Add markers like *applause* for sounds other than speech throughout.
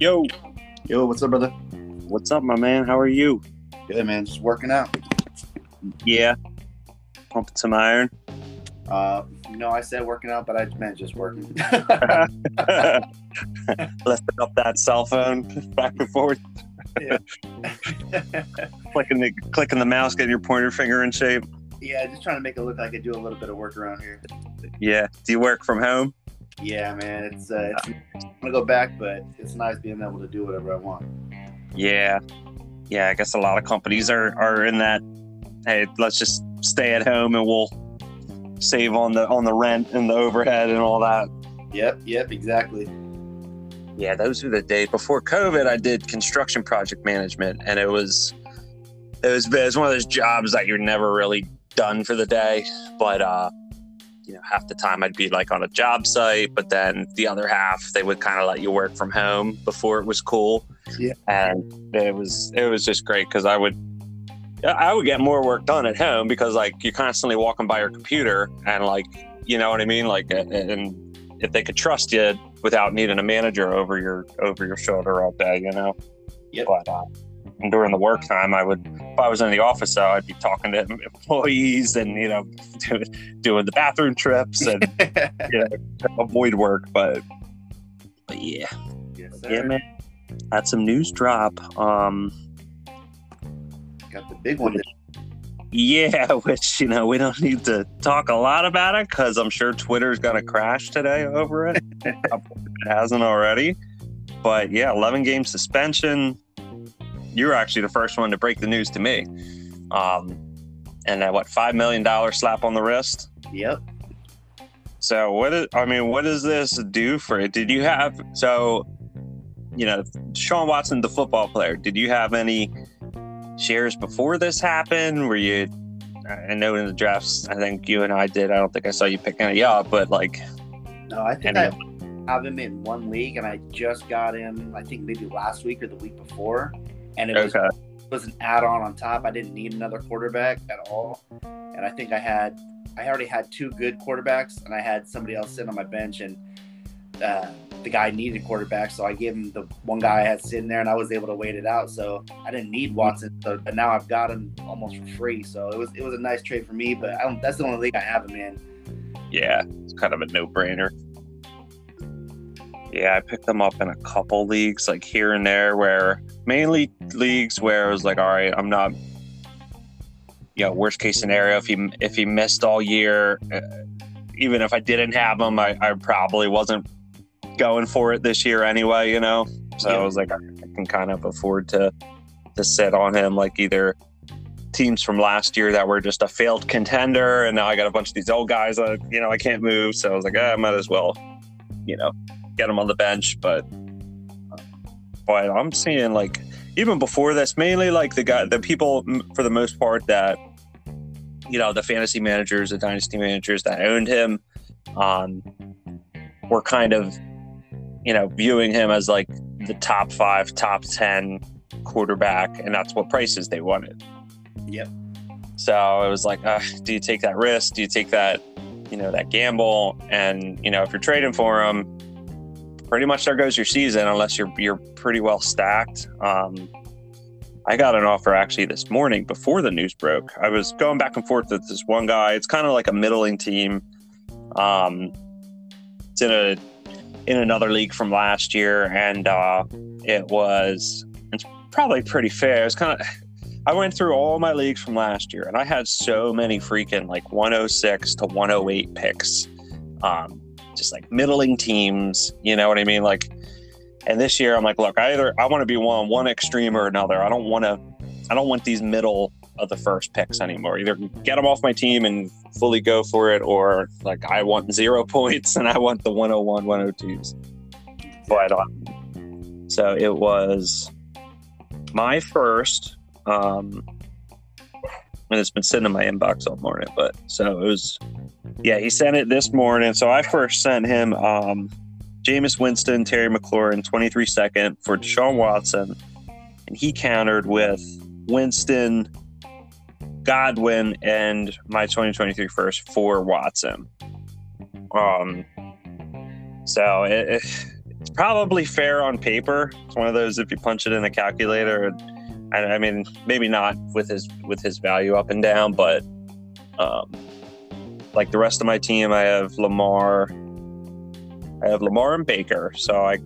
Yo, Yo, what's up, brother? what's up, my man? How are you? Good, man. Just working out. Yeah, pumping some iron. Uh, no, I said working out, but I meant just working. *laughs* *laughs* Lifting up that cell phone back and forth, yeah. *laughs* clicking the clicking the mouse, getting your pointer finger in shape. yeah, just trying to make it look like I do a little bit of work around here. Yeah. Do you work from home? Yeah, man. It's uh, it's, I'm gonna go back, but it's nice being able to do whatever I want. Yeah. Yeah, I guess a lot of companies are are in that. Hey, let's just stay at home and we'll save on the on the rent and the overhead and all that. Yep, yep, exactly. Yeah, those were the days before COVID. I did construction project management, and it was it was it was one of those jobs that you're never really done for the day. But uh, you know, half the time I'd be like on a job site, but then the other half they would kind of let you work from home before it was cool. Yeah. and it was it was just great because I would. I would get more work done at home because like you're constantly walking by your computer and like you know what I mean like and if they could trust you without needing a manager over your over your shoulder all day, you know. Yep. But uh, and during the work time, I would if I was in the office, though, I'd be talking to *laughs* employees and you know *laughs* doing, doing the bathroom trips and *laughs* avoid work. But but yeah, yes, yeah, sir. man. Had some news drop. Um, Got the big one. yeah, which you know we don't need to talk a lot about it because I'm sure Twitter's gonna crash today over it. it hasn't already. But yeah, 11 game suspension. You're actually the first one to break the news to me. Um, and that what five million dollar slap on the wrist. Yep. So what is I mean, what does this do for it? Did you have so you know, Deshaun Watson, the football player, did you have any shares before this happened? Were you I know in the drafts, I think you and I did. I don't think I saw you picking it up, but like No, I think Any I have him in one league, and I just got him. I think maybe last week or the week before, and it was okay. was an add-on on top. I didn't need another quarterback at all, and I think I had I already had two good quarterbacks, and I had somebody else sitting on my bench, and uh, the guy needed quarterback, so I gave him the one guy I had sitting there, and I was able to wait it out. So I didn't need Watson, so, but now I've got him almost for free. So it was it was a nice trade for me, but I don't, that's the only league I have him in. Yeah, it's kind of a no brainer. Yeah, I picked them up in a couple leagues, like here and there, where mainly leagues where it was like, all right, I'm not, you know, worst case scenario, if he if he missed all year, uh, even if I didn't have him, I, I probably wasn't going for it this year anyway, you know. So I was like, I can kind of afford to to sit on him, like either teams from last year that were just a failed contender, and now I got a bunch of these old guys that you know I can't move. So I was like, ah, I might as well, you know, get him on the bench. But but I'm seeing like even before this, mainly like the guy, the people for the most part that you know the fantasy managers, the dynasty managers that owned him, um, were kind of you know viewing him as like the top five, top ten quarterback, and that's what prices they wanted. Yep. So it was like, uh, do you take that risk? Do you take that, you know, that gamble? And you know, if you're trading for him, pretty much there goes your season unless you're you're pretty well stacked. Um, I got an offer actually this morning before the news broke. I was going back and forth with this one guy. It's kind of like a middling team. Um, it's in a in another league from last year, and uh, it was it's probably pretty fair. It was kind of I went through all my leagues from last year, and I had so many freaking like 106 to 108 picks, um, just like middling teams. You know what I mean? Like, and this year I'm like, look, I either I want to be one one extreme or another. I don't want to. I don't want these middle of the first picks anymore. Either get them off my team and fully go for it, or like I want zero *laughs* points and I want the 101, 102s. But um, so it was my first um, and it's been sitting in my inbox all morning. But so it was, yeah, he sent it this morning. So I first sent him um, Jameis Winston, Terry McLaurin, 23 second for Deshaun Watson. And he countered with Winston, Godwin, and my 2023 first for Watson. Um, so it, it, it's probably fair on paper. It's one of those if you punch it in a calculator. I, I mean, maybe not with his with his value up and down, but um, like the rest of my team, I have Lamar, I have Lamar and Baker. So I,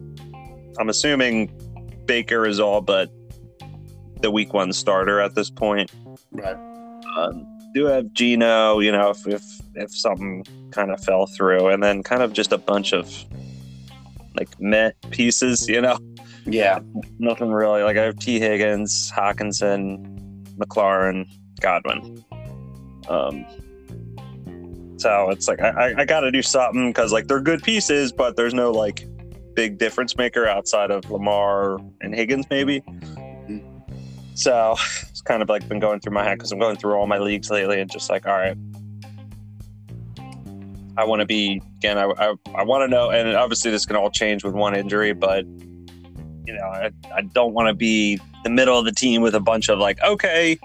I'm assuming Baker is all but the week one starter at this point. Right. Um, do have Gino, you know, if if, if something kind of fell through, and then kind of just a bunch of like meh pieces, you know, Yeah. nothing really. Like I have T. Higgins, Hockenson, McLaurin, Godwin. Um, so it's like I, I, got to do something because like they're good pieces, but there's no like big difference maker outside of Lamar and Higgins, maybe. So it's kind of like been going through my head because I'm going through all my leagues lately and just like, all right, I want to be again. I I, I want to know, and obviously this can all change with one injury, but you know, I, I don't want to be the middle of the team with a bunch of like, okay,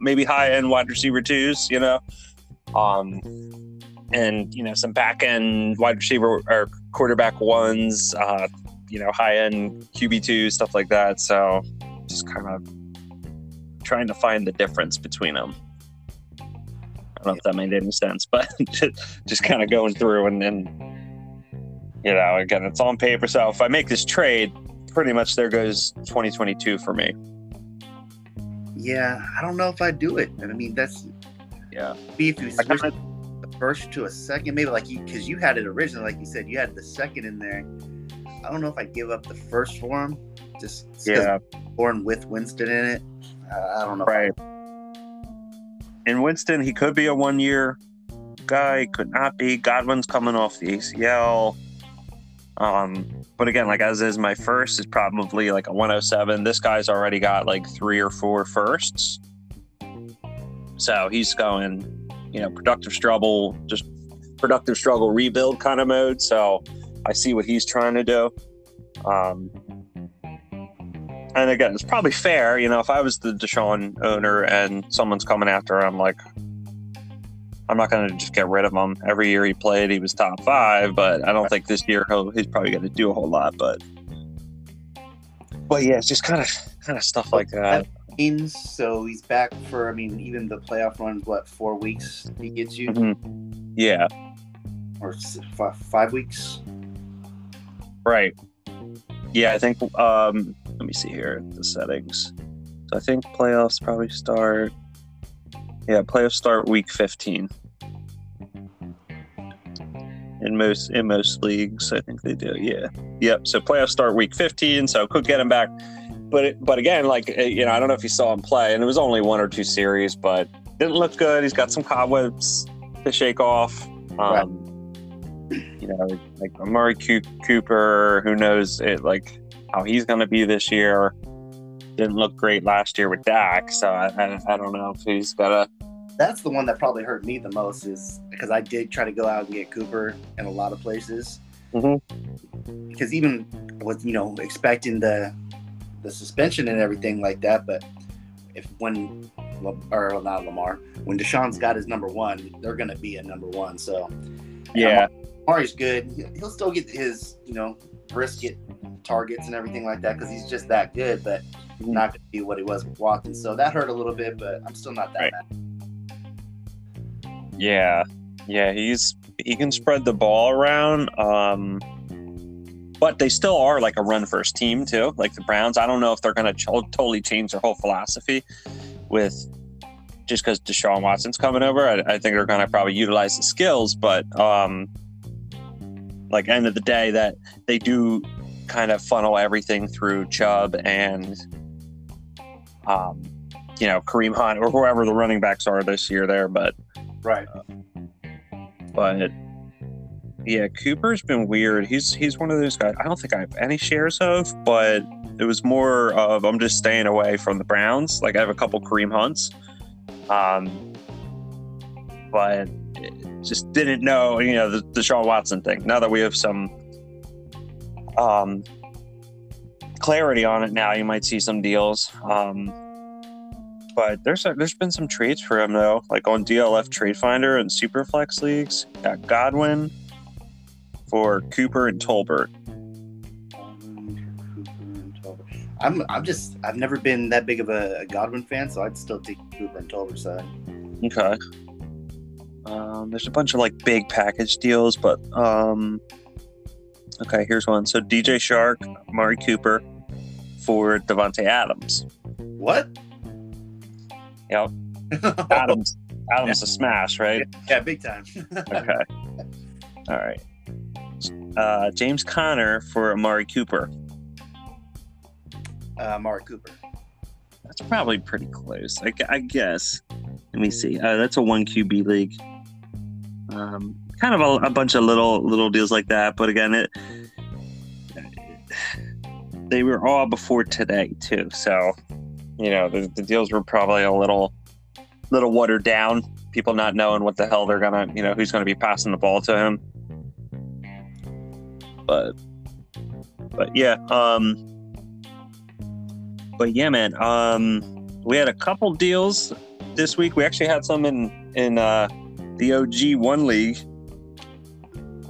maybe high end wide receiver twos, you know, um, and you know some back end wide receiver or quarterback ones, uh, you know, high end QB two stuff like that. So just kind of trying to find the difference between them. I don't know if that made any sense, but *laughs* just, just kind of going through and then, you know, again, it's on paper. So if I make this trade, pretty much there goes 2022 for me. Yeah. I don't know if I do it. I mean, that's Yeah. be if you switch kinda- the first to a second, maybe like you because you had it originally, like you said, you had the second in there. I don't know if I give up the first for him, just Yeah. born with Winston in it. I don't know. Right. And Winston, he could be a one year guy, could not be. Godwin's coming off the ACL. Um, but again, like as is my first is probably like a 107. This guy's already got like three or four firsts. So he's going, you know, productive struggle, just productive struggle rebuild kind of mode. So I see what he's trying to do. Um, and again, it's probably fair, you know, if I was the Deshaun owner and someone's coming after him, like, I'm not going to just get rid of him. Every year he played, he was top five, but I don't think this year he'll, he's probably going to do a whole lot. But, but yeah, it's just kind of kind of stuff like that. means so he's back for. I mean, even the playoff runs. What four weeks he gets you, Mhm. Yeah, or s- five weeks? right. Yeah, I think. Um, let me see here the settings. So I think playoffs probably start. Yeah, playoffs start week 15. In most in most leagues, I think they do. Yeah, yep. So playoffs start week 15, so could get him back. But it, but again, like uh, you know, I don't know if you saw him play, and it was only one or two series, but didn't look good. He's got some cobwebs to shake off. Um, You know, like Amari Coo- Cooper, who knows it like how he's going to be this year. Didn't look great last year with Dak, so I, I, I don't know if he's got a That's the one that probably hurt me the most, is because I did try to go out and get Cooper in a lot of places. Mhm. Because even with you know expecting the the suspension and everything like that, but if when or not Lamar, when Deshaun's got his number one, they're going to be a number one. So yeah. Amari's good. He'll still get his, you know, brisket targets and everything like that because he's just that good, but Mhm. not going to be what he was with Watkins. So that hurt a little bit, but I'm still not that Right. mad. Yeah, yeah, he's he can spread the ball around. Um, but they still are like a run first team too, like the Browns. I don't know if they're going to ch- totally change their whole philosophy with just because Deshaun Watson's coming over. I, I think they're going to probably utilize the skills, but um, like end of the day, that they do kind of funnel everything through Chubb and um, you know Kareem Hunt or whoever the running backs are this year there, but Right. but yeah, Cooper's been weird. He's he's one of those guys. I don't think I have any shares of, but it was more of I'm just staying away from the Browns. Like I have a couple Kareem Hunts, um, but just didn't know. You know the, the Sean Watson thing. Now that we have some um, clarity on it, now you might see some deals. Um, but there's there's been some trades for him though, like on DLF Trade Finder and Superflex leagues. Got Godwin for Cooper and Tolbert. I'm I'm just I've never been that big of a, Godwin fan, so I'd still take Cooper and Tolbert side. Okay. Um, there's a bunch of like big package deals, but um, okay, here's one. So DJ Chark, Amari Cooper for Davante Adams. What? Yep. *laughs* Adams. Adams a smash, right? Yeah, big time. *laughs* okay. All right. Uh, James Conner for Amari Cooper. Uh, Amari Cooper. That's probably pretty close. I, I guess. Let me see. Uh, that's a one QB league. Um, kind of a, a, bunch of little little deals like that, but again, it they were all before today too. So, you know, the, the deals were probably a little little watered down. People not knowing what the hell they're gonna, you know, who's gonna be passing the ball to him. But, but yeah, um, but yeah, man, um, we had a couple deals this week. We actually had some in in uh, the OG one league.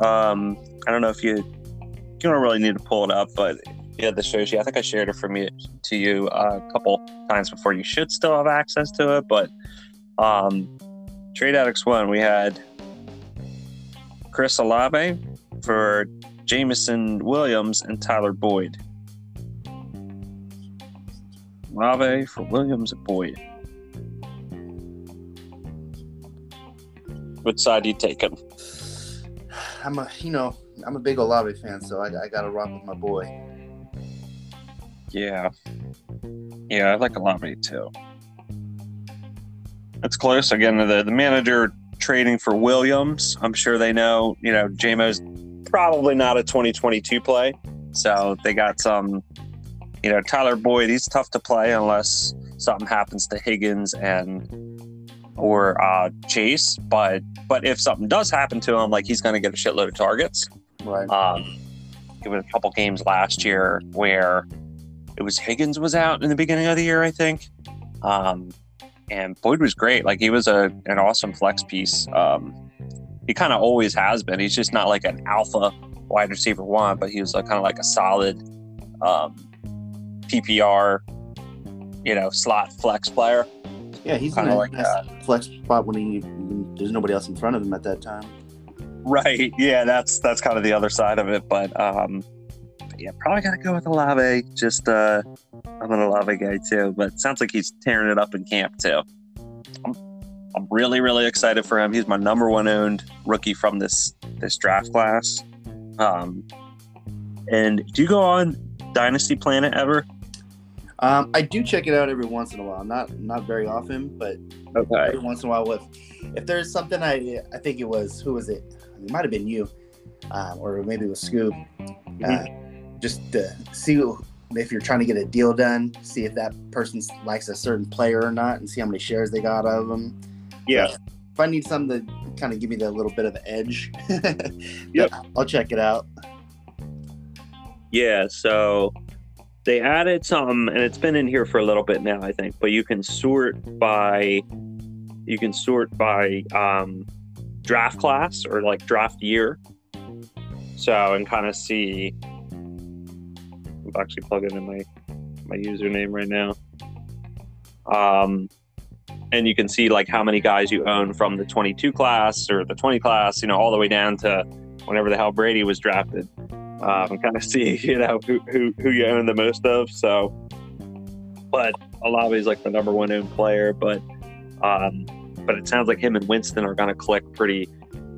Um, I don't know if you you don't really need to pull it up, but yeah, this shows. I think I shared it from you to you a couple times before. You should still have access to it, but um, Trade Addicts one, we had Chris Olave for Jameson Williams and Tyler Boyd. Olave for Williams and Boyd. Which side are you taking? I'm a, you know, I'm a big Olave fan, so I, I got to rock with my boy. Yeah, yeah, I like Olave too. That's close. Again, the the manager trading for Williams. I'm sure they know. You know, Jamo's probably not a 2022 play, so they got some. You know, Tyler Boyd. He's tough to play unless something happens to Higgins and or uh, Chase. But but if something does happen to him, like he's going to get a shitload of targets. Right. Um, it was a couple games last year where it was Higgins was out in the beginning of the year, I think. Um, and Boyd was great. Like he was a an awesome flex piece. Um, he kind of always has been. He's just not like an alpha wide receiver one, but he was kind of like a solid um, PPR, you know, slot flex player. Yeah, he's kind of like that flex spot when he when there's nobody else in front of him at that time. Right. Yeah, that's that's kind of the other side of it. But um, yeah, probably gotta go with Olave. Just uh, I'm an Olave guy too, but sounds like he's tearing it up in camp too. I'm, I'm really really excited for him. He's my number one owned rookie from this this draft class. Um, and do you go on Dynasty Planet ever? Um, I do check it out every once in a while. Not not very often, but okay. every once in a while. If if there's something I I think it was who was it? It might have been you, um, or maybe it was Scoob. Mm-hmm. Just to see if you're trying to get a deal done, see if that person likes a certain player or not, and see how many shares they got of them. Yeah. If I need something to kind of give me that little bit of edge, *laughs* yep, I'll check it out. Yeah. So they added some, and it's been in here for a little bit now, I think. But you can sort by you can sort by um, draft class or like draft year. So and kind of see Actually plugging in my my username right now. Um, and you can see like how many guys you own from the 22 class or the 20 class, you know, all the way down to whenever the hell Brady was drafted. Um, kind of see, you know, who, who, who you own the most of. So, but Olave is like the number one owned player, but um, but it sounds like him and Winston are going to click pretty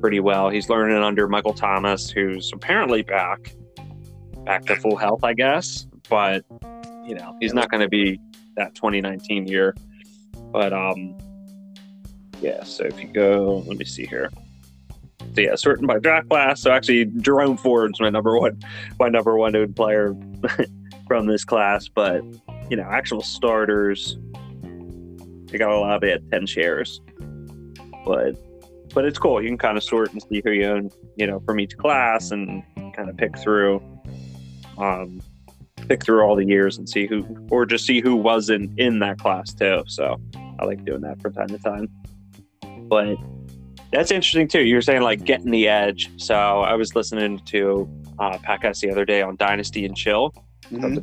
pretty well. He's learning under Michael Thomas, who's apparently back back to full health, I guess. But you know, he's not going to be that 2019 year. But um, yeah. So if you go, let me see here. So yeah, certain by draft class. So actually, Jerome Ford's my number one, my number one dude player *laughs* from this class. But you know, actual starters, they got a lot of it at 10 shares. But but it's cool. You can kind of sort and see who you own, you know, from each class and kind of pick through um, pick through all the years and see who, or just see who wasn't in that class too. So I like doing that from time to time. But that's interesting too. You were saying like getting the edge. So I was listening to uh, podcast the other day on Dynasty and Chill, mm-hmm.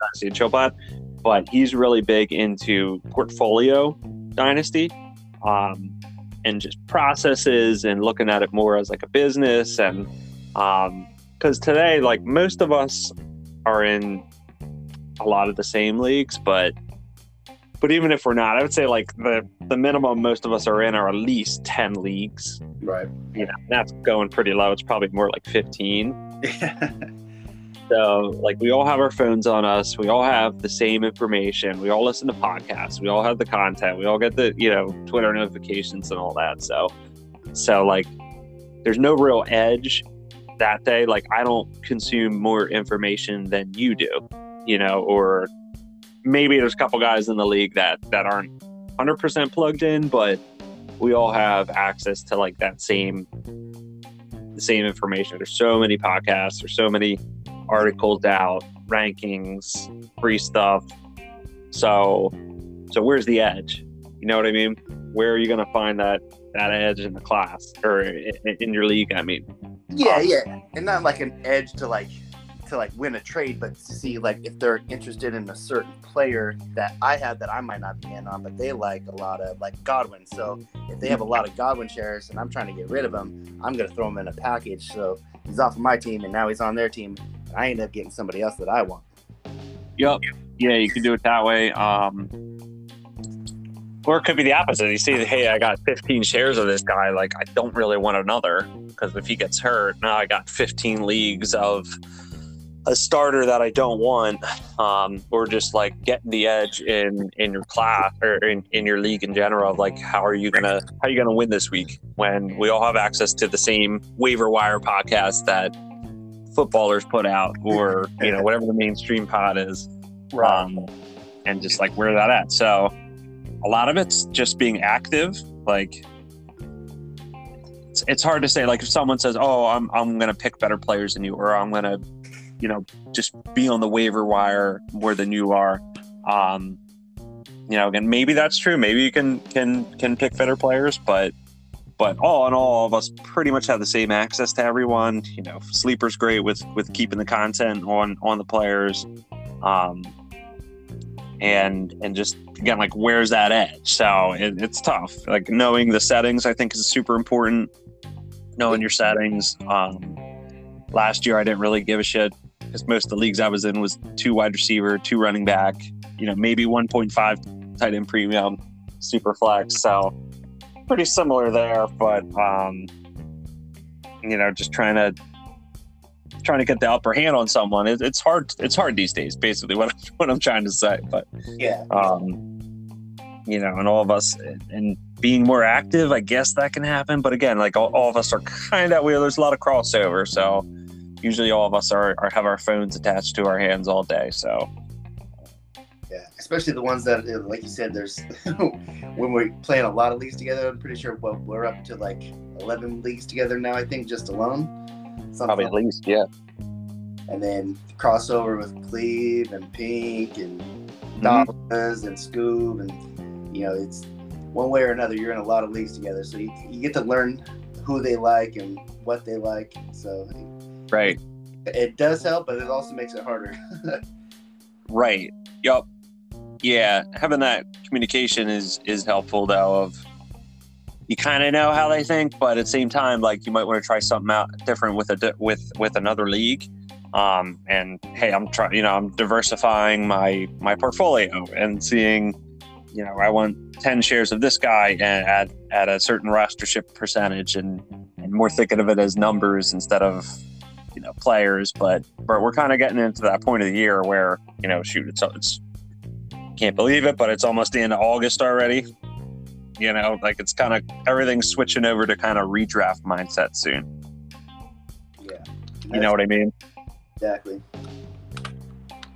Dynasty and Chill Pod, but he's really big into portfolio dynasty, um, and just processes and looking at it more as like a business and um, because today like most of us are in a lot of the same leagues, but but even if we're not, I would say like the the minimum most of us are in are at least ten leagues. Right. You know, that's going pretty low. It's probably more like fifteen. *laughs* So like we all have our phones on us. We all have the same information. We all listen to podcasts. We all have the content. We all get the you know Twitter notifications and all that. So so like there's no real edge that day. Like I don't consume more information than you do, you know, or maybe there's a couple guys in the league that that aren't 100% plugged in, but we all have access to like that same the same information. There's so many podcasts. There's so many articles out, rankings, free stuff. So, so where's the edge? You know what I mean? Where are you going to find that that edge in the class or in, in your league? I mean, Yeah, um, yeah, and not like an edge to like to like win a trade, but to see like if they're interested in a certain player that I have that I might not be in on, but they like a lot of like Godwin. So if they have a lot of Godwin shares and I'm trying to get rid of him, I'm gonna throw him in a package. So he's off of my team and now he's on their team. And I end up getting somebody else that I want. Yep. Yeah, you can do it that way. Um, or it could be the opposite. You see, hey, I got 15 shares of this guy. Like, I don't really want another because if he gets hurt, now I got 15 leagues of a starter that I don't want, um, or just like getting the edge in in your class or in, in your league in general. Of like, how are you gonna how are you gonna win this week when we all have access to the same waiver wire podcast that footballers put out, or you know whatever the mainstream pod is, um, and just like where that at. So a lot of it's just being active, like. It's, it's hard to say like if someone says oh i'm, I'm gonna pick better players than you or i'm gonna you know, just be on the waiver wire more than you are. Um, you know, again, maybe that's true. Maybe you can can can pick better players, but but all in all, all of us pretty much have the same access to everyone. You know, sleeper's great with with keeping the content on on the players, um, and and just again like where's that edge? So it, it's tough. Like knowing the settings, I think is super important. Knowing your settings. Um, last year, I didn't really give a shit because most of the leagues I was in was two wide receiver, two running back, you know, maybe 1.5 tight end premium, super flex. So pretty similar there, but um, you know, just trying to trying to get the upper hand on someone. It, it's hard. It's hard these days. Basically, *laughs* what what I'm trying to say. But yeah, um, you know, and all of us and being more active, I guess that can happen. But again, like all, all of us are kind of where there's a lot of crossover, so usually all of us are, are have our phones attached to our hands all day. So yeah, especially the ones that, like you said, there's *laughs* when we're playing a lot of leagues together. I'm pretty sure we're up to like 11 leagues together now. I think just alone. Something Probably at least, yeah. And then crossover with Cleve and Pink and mm-hmm. and Scoob, and you know, it's one way or another. You're in a lot of leagues together, so you, you get to learn who they like and what they like. So Right. It does help, but it also makes it harder. *laughs* right. Yup. Yeah, having that communication is is helpful though. Of you kind of know how they think, but at the same time, like you might want to try something out different with a with with another league. Um, and hey, I'm trying. You know, I'm diversifying my my portfolio and seeing. You know, I want ten shares of this guy at at a certain rostership percentage, and and more thinking of it as numbers instead of you know players, but but we're kind of getting into that point of the year where you know shoot it's it's can't believe it, but it's almost the end of August already. You know, like it's kind of everything's switching over to kind of redraft mindset soon. Yeah, you know what I mean. Exactly.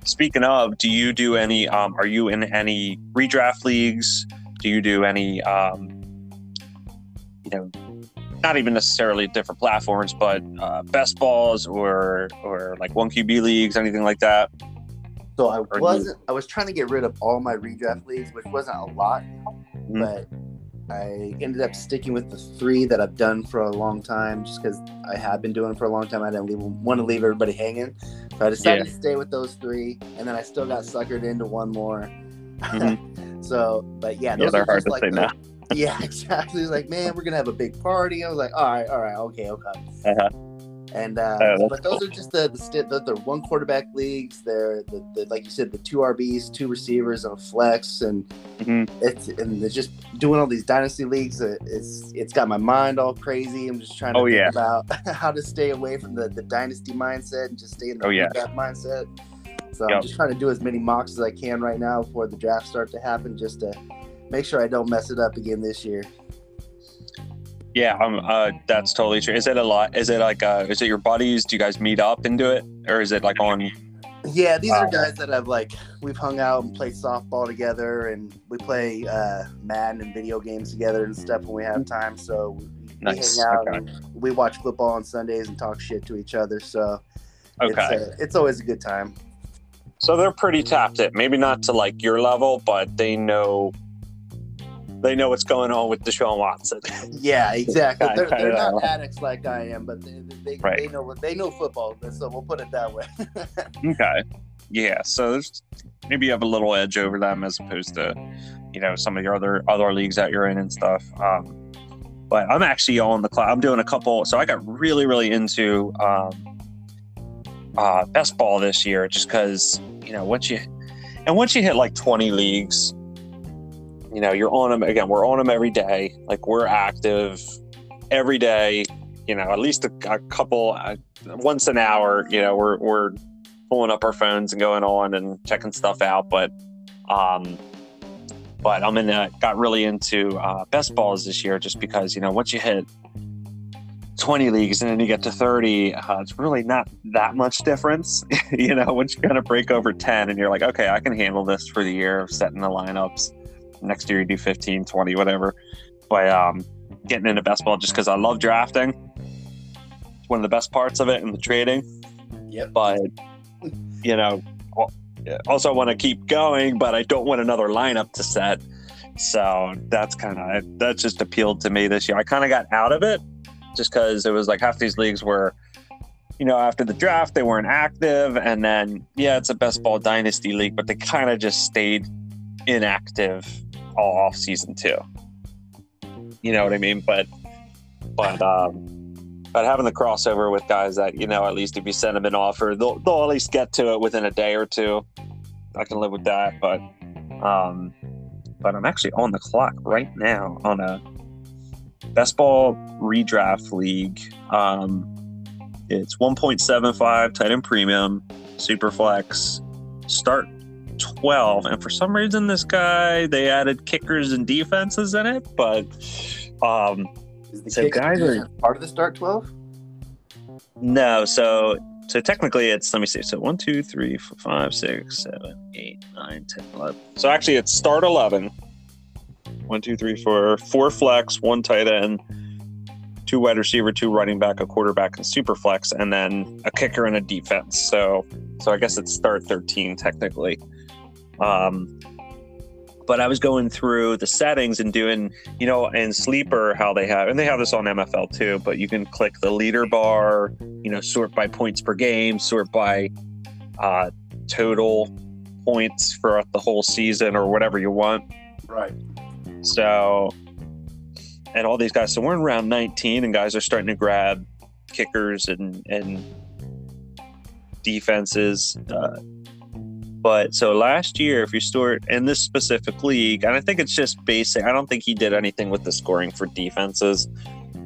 Speaking of, do you do any? Um, are you in any redraft leagues? Do you do any? Um, you know, not even necessarily different platforms, but uh, best balls or or like one QB leagues, anything like that. So I wasn't. I was trying to get rid of all my redraft leagues, which wasn't a lot, mm-hmm. but I ended up sticking with the three that I've done for a long time, just because I have been doing for a long time. I didn't leave, want to leave everybody hanging. So I decided Yeah. to stay with those three, and then I still got suckered into one more. Mhm. *laughs* so, but yeah, Yeah, those they're are hard to like say the- no. *laughs* Yeah, exactly. It's like, man, we're gonna have a big party. I was like, all right, all right, okay, okay. Uh-huh. And uh, Oh, but those are just the the, the one quarterback leagues. They're the, the like you said, the two RBs, two receivers, and a flex, and Mhm. it's and they're just doing all these dynasty leagues. uh, It's it's got my mind all crazy. I'm just trying to Oh, think yeah. about *laughs* how to stay away from the, the dynasty mindset and just stay in the Oh, yeah. mindset. So Yep. I'm just trying to do as many mocks as I can right now before the draft start to happen, just to make sure I don't mess it up again this year. Yeah, um, uh, that's totally true. Is it a lot? Is it like, uh, is it your buddies? Do you guys meet up and do it, or is it like on? Yeah, these are guys that I've like we've hung out and played softball together, and we play uh, Madden and video games together and stuff when we have time. So we Nice, hang out, okay. and we watch football on Sundays and talk shit to each other. So it's, Okay, uh, it's always a good time. so they're pretty tapped in. Maybe not to like your level, but they know. They know what's going on with Deshaun Watson. Yeah, exactly. *laughs* They're, they're not that. addicts like I am, but they they, Right. they know what they know football. So we'll put it that way. *laughs* Okay. Yeah. So there's maybe you have a little edge over them as opposed to, you know, some of your other other leagues that you're in and stuff. Um, but I'm actually on the cloud. I'm doing a couple. So I got really, really into um, uh, best ball this year, just because you know once you and once you hit like 20 leagues, you know you're on them again. We're on them every day. Like we're active every day. You know, at least a, a couple uh, once an hour. You know, we're we're pulling up our phones and going on and checking stuff out. But um, but I'm in the, got really into uh, best balls this year just because you know once you hit 20 leagues and then you get to 30, uh, it's really not that much difference. *laughs* you know, once you kind of break over 10 and you're like, okay, I can handle this for the year of setting the lineups. Next year you do 15, 20, whatever. But um, getting into best ball just because I love drafting. It's one of the best parts of it and the trading Yep. but you know al- also want to keep going but i don't want another lineup to set so that's kind of that just appealed to me this year i kind of got out of it just because it was like half these leagues were you know after the draft they weren't active and then yeah it's a best ball dynasty league but they kind of just stayed inactive all off season two. You know what i mean? But but um but having the crossover with guys that you know at least if you send them an offer they'll, they'll at least get to it within a day or two. I can live with that but um but i'm actually on the clock right now on a best ball redraft league. Um it's 1.75 tight end premium super flex start 12 and for some reason this guy they added kickers and defenses in it but um Is the So guys are- part of the start twelve? No, so so technically it's let me see. So one, two, three, four, five, six, seven, eight, nine, ten, eleven. So actually it's start eleven. One, two, three, four, four flex, one tight end, two wide receiver, two running back, a quarterback, and super flex, and then a kicker and a defense. So so I guess it's start thirteen technically. Um but I was going through the settings and doing, you know, in Sleeper, how they have, and they have this on MFL too, but you can click the leader bar, you know, sort by points per game, sort by uh, total points throughout the whole season or whatever you want. Right. So, and all these guys, so we're in round 19 and guys are starting to grab kickers and, and defenses. Uh, but so last year, if you start in this specific league, and I think it's just basic, I don't think he did anything with the scoring for defenses.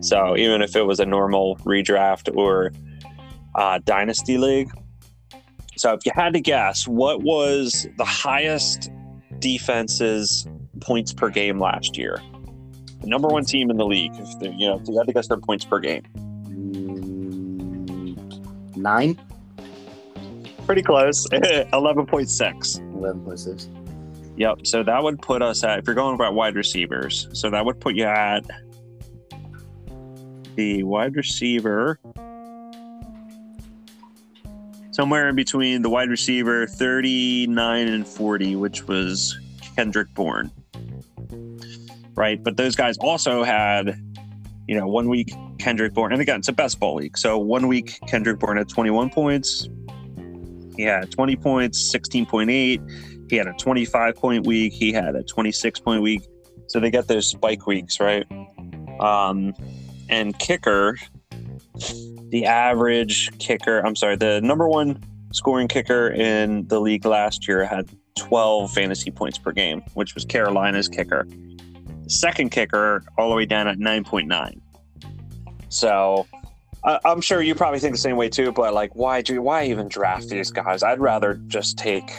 So even if it was a normal redraft or uh, dynasty league. So if you had to guess, what was the highest defenses points per game last year? The number one team in the league. If you know, if you had to guess their points per game. Mm, Nine. Pretty close. *laughs* 11.6. Eleven point six. Yep. So that would put us at, if you're going about wide receivers, so that would put you at the wide receiver somewhere in between the wide receiver 39 and 40, which was Kendrick Bourne. Right. But those guys also had, you know, one week Kendrick Bourne, and again, it's a best ball league. So one week Kendrick Bourne had 21 points. He had 20 points, 16.8. He had a 25 point week. He had a 26 point week. So they get those spike weeks, right? Um, and kicker, the average kicker, I'm sorry, the number one scoring kicker in the league last year had 12 fantasy points per game, which was Carolina's kicker. Second kicker, all the way down at 9.9. So I, I'm sure you probably think the same way too, but like, why do why even draft these guys? I'd rather just take,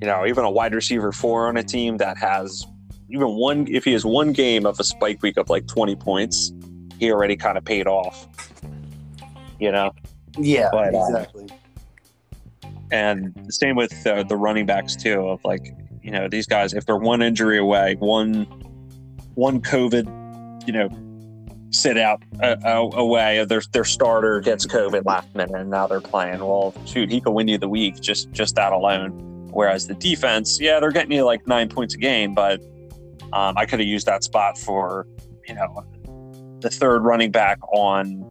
you know, even a wide receiver four on a team that has even one. If he has one game of a spike week of like 20 points, he already kind of paid off. You know, Yeah, But, uh, exactly. and the same with uh, the running backs too. Of like, you know, these guys if they're one injury away, one one COVID, you know, sit out uh, uh, away, their their starter gets COVID last minute, and now they're playing. Well, shoot, he could win you the week just just that alone. Whereas the defense, yeah, they're getting you like nine points a game, but um, I could have used that spot for you know the third running back on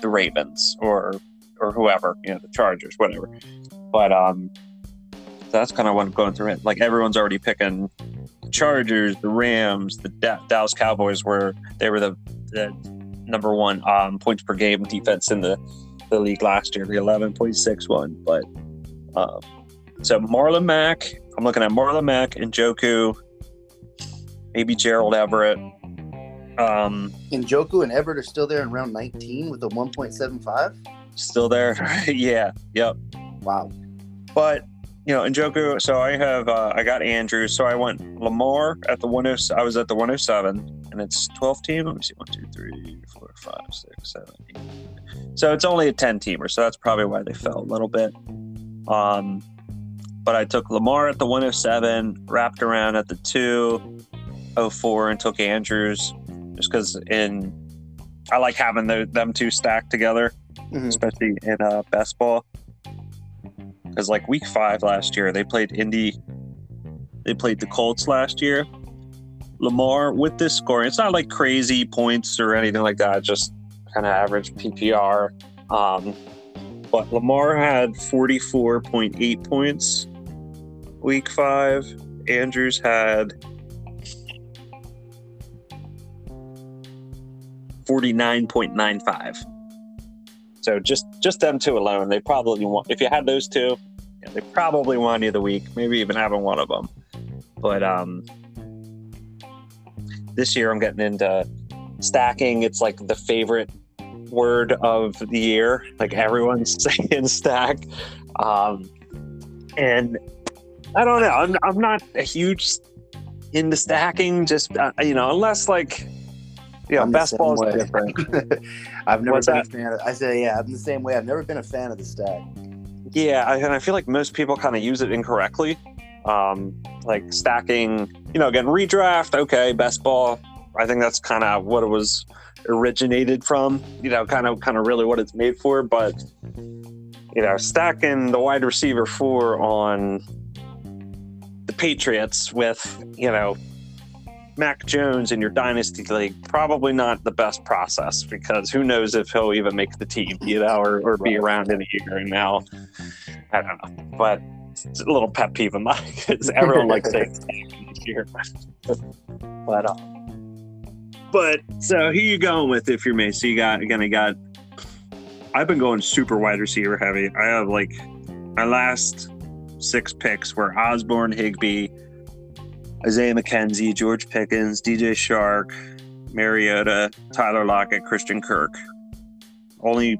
the Ravens or or whoever, you know, the Chargers, whatever. But um, that's kind of what I'm going through it. Like everyone's already picking Chargers, the Rams, the Da- Dallas Cowboys, where they were the, the number one um, points per game defense in the the league last year, the 11.61. But um, so Marlon Mack, I'm looking at Marlon Mack and Njoku, maybe Gerald Everett. Um, And Njoku and Everett are still there in round 19 with a 1.75. still there. *laughs* yeah. Yep. Wow. But you know, and Njoku. So I have uh, I got Andrews. So I went Lamar at the one. oh I was at the 107, and it's 12 team. Let me see. One, two, three, four, five, six, seven, eight. So it's only a 10 teamer. So that's probably why they fell a little bit. Um, but I took Lamar at the 107, wrapped around at the 204, and took Andrews just because in I like having the, them two stacked together Mhm. especially in uh, best ball. Because like week five last year, they played Indy. They played the Colts last year. Lamar with this scoring, it's not like crazy points or anything like that. Just kind of average PPR. Um, but Lamar had forty-four point eight points week five. Andrews had forty-nine point nine five. So just just them two alone, they probably want. If you had those two, yeah, they probably won you the week. Maybe even having one of them. But um, this year I'm getting into stacking. It's like the favorite word of the year. Like everyone's *laughs* saying stack. Um, and I don't know. I'm I'm not a huge into stacking. Just uh, you know, unless like yeah, know, I'm the best same ball is different. *laughs* I've never What's been that? a fan of I say, yeah, I'm the same way. I've never been a fan of the stack. Yeah, I, and I feel like most people kind of use it incorrectly. Um, like stacking, you know, again, redraft, okay, best ball. I think that's kind of what it was originated from, you know, kind of kind of really what it's made for. But you know, stacking the wide receiver four on the Patriots with, you know, Mac Jones in your dynasty league, probably not the best process because who knows if he'll even make the team, you know, or, or be around in a year. And now, I don't know, but it's a little pet peeve of mine *laughs* because everyone likes saying *laughs* this year. but, uh, but so who you going with if you're me? So you got again, I got. I've been going super wide receiver heavy. I have like my last six picks were Osborn, Higbee, Isaiah McKenzie, George Pickens, DJ Chark, Mariota, Tyler Lockett, Christian Kirk. Only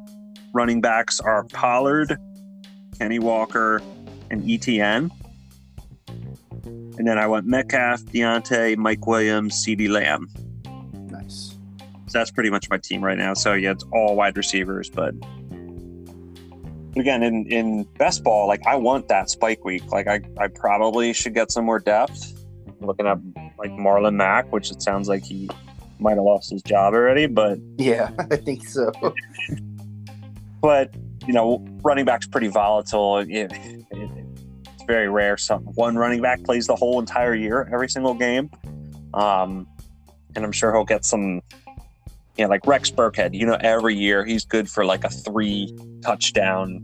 running backs are Pollard, Kenny Walker, and ETN. And then I went Metcalf, Diontae, Mike Williams, CeeDee Lamb. Nice. So that's pretty much my team right now. So yeah, it's all wide receivers, but again, in in best ball, like I want that spike week. Like I, I probably should get some more depth. I'm looking at like Marlon Mack, which it sounds like he might have lost his job already, but Yeah, *laughs* I think so. but you know, running back's pretty volatile. It, it- very rare. Some one running back plays the whole entire year, every single game. Um, and I'm sure he'll get some. You know, like Rex Burkhead. You know, every year he's good for like a three touchdown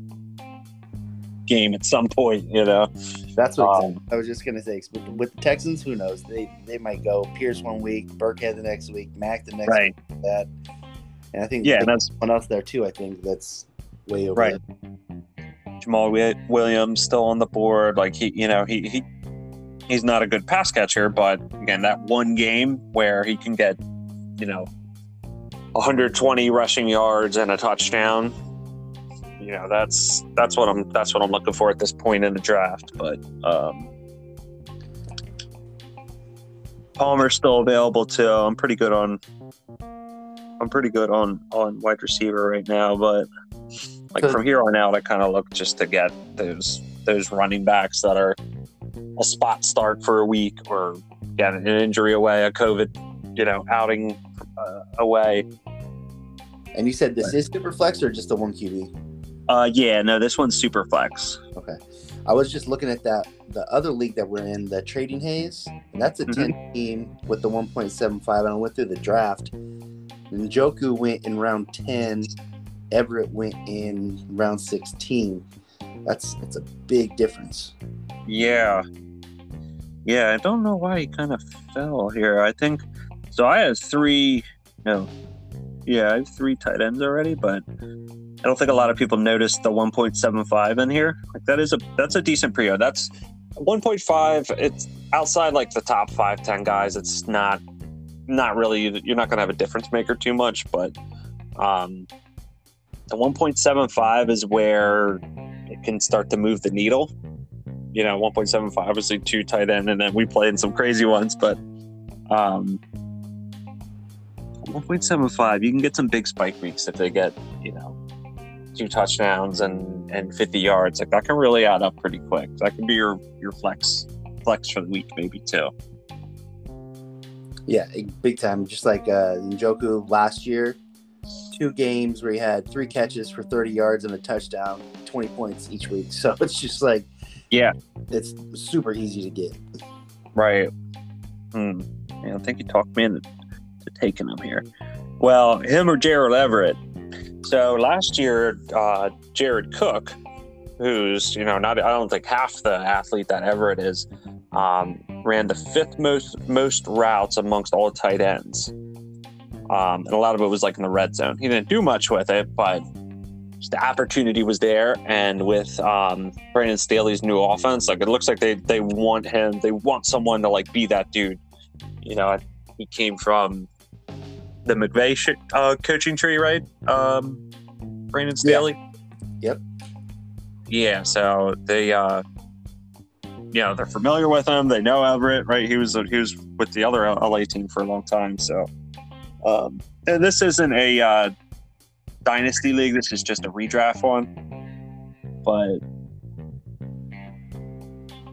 game at some point. You know, That's what Um, I was just gonna say. With, with the Texans, who knows? They they might go Pierce one week, Burkhead the next week, Mack the next right? week. That, and I think Yeah, and that's one else there too. I think that's way over. Right. there. Jamaal Williams still on the board. Like he, you know, he he he's not a good pass catcher, but again, that one game where he can get, you know, 120 rushing yards and a touchdown. You know, that's that's what I'm that's what I'm looking for at this point in the draft. But um, Palmer's still available too. I'm pretty good on. I'm pretty good on on wide receiver right now, but like from here on out, I kind of look just to get those those running backs that are a spot start for a week or get an injury away, a COVID, you know, outing uh, away. And you said this is super flex or just a one QB? Uh, yeah, no, this one's super flex. Okay. I was just looking at that the other league that we're in, the Trading Haze, and that's a Mhm. 10 team with the 1.75. And I went through the draft. Njoku went in round 10, Everett went in round 16. That's that's a big difference. Yeah. Yeah, I don't know why he kind of fell here. I think so. I have three. No, yeah, I have three tight ends already, but I don't think a lot of people noticed the 1.75 in here. Like that is a that's a decent pre That's 1.5. It's outside like the top five ten guys. It's not not really. You're not going to have a difference maker too much, but um, the 1.75 is where it can start to move the needle you know, 1.75, obviously two tight end, and then we played in some crazy ones, but um, 1.75, you can get some big spike weeks if they get, you know, two touchdowns and and 50 yards. Like that can really add up pretty quick. That can be your your flex flex for the week, maybe too. Yeah, big time. Just like uh, Njoku last year, two games where he had three catches for 30 yards and a touchdown, 20 points each week. *laughs* So it's just like, Yeah. it's super easy to get. Right. Hmm. Yeah, I think you talked me into taking him here. Well, him or Gerald Everett. So last year, uh, Jared Cook, who's you know not I don't think half the athlete that Everett is, um, ran the fifth most most routes amongst all tight ends, um, and a lot of it was like in the red zone. He didn't do much with it, but just the opportunity was there. And with um, Brandon Staley's new offense, like it looks like they they want him, they want someone to like be that dude. You know, he came from the McVay sh- uh, coaching tree, right? Um, Brandon Staley. Yep. Yeah. So they, uh, you know, they're familiar with him. They know Everett, right? He was he was with the other LA team for a long time. So, um, and this isn't a uh, dynasty league. This is just a redraft one. But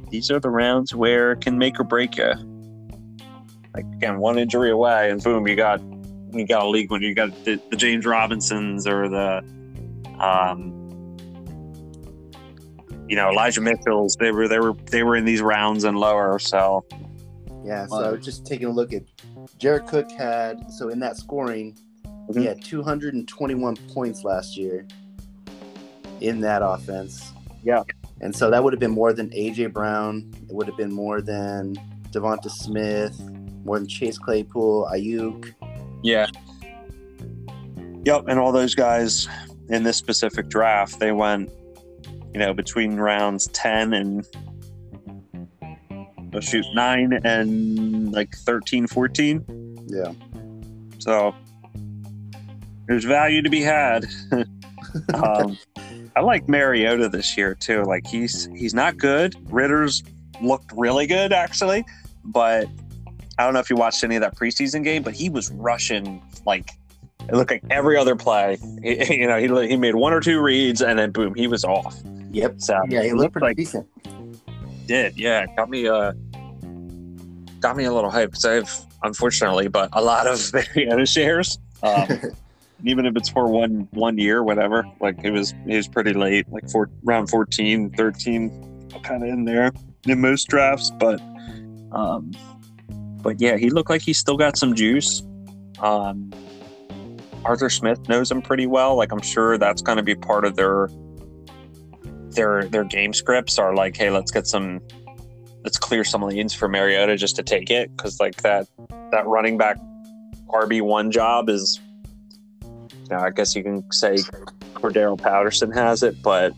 these are the rounds where it can make or break you. Like again, one injury away, and boom, you got you got a league when you got the, the James Robinsons or the, um, you know Elijah Mitchell's. They were they were they were in these rounds and lower. So Yeah, so just taking a look at Jared Cook had so in that scoring, Mhm. he had 221 points last year in that offense. Yeah. And so that would have been more than AJ Brown. It would have been more than Devonta Smith, more than Chase Claypool, Aiyuk. yeah, yep, and all those guys in this specific draft, they went, you know, between rounds ten and oh shoot nine and like 13, 14. Yeah. So there's value to be had. *laughs* um, *laughs* I like Mariota this year too. Like he's he's not good. Ridder's looked really good actually, but I don't know if you watched any of that preseason game, but he was rushing like it looked like every other play. He- *laughs* you know, he he made one or two reads and then boom, he was off. Yep. So Yeah, he it looked pretty like decent. Did. Yeah, got me uh got me a little hype because I have unfortunately, but a lot of *laughs* Mariota shares. Um, *laughs* even if it's for one one year, whatever. Like it was it was pretty late, like four round 14, 13, kind of in there in most drafts. But um, but yeah, he looked like he still got some juice. Um, Arthur Smith knows him pretty well. Like I'm sure that's going to be part of their their their game scripts are like, hey, let's get some, let's clear some lanes for Mariota just to take it because like that that running back RB one job is, you know, I guess you can say Cordarrelle Patterson has it, but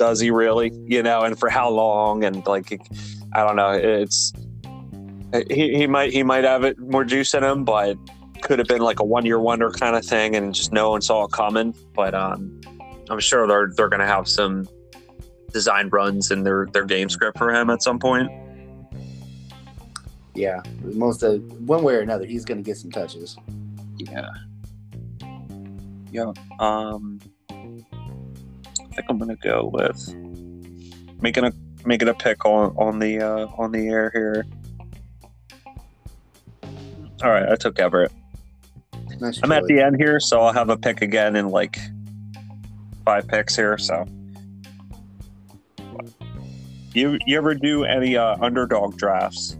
does he really? You know, and for how long? And like, I don't know. It's he, he might he might have it more juice in him, but could have been like a one year wonder kind of thing, and just no one saw it coming. But um, I'm sure they're they're going to have some design runs in their their game script for him at some point. Yeah, most of one way or another, he's going to get some touches. Yeah. Yeah. Um, I think I'm going to go with making a making a pick on on the uh, on the air here. All right, I took Everett. Nice I'm at the end here, so I'll have a pick again in like five picks here. So, you you ever do any uh, underdog drafts?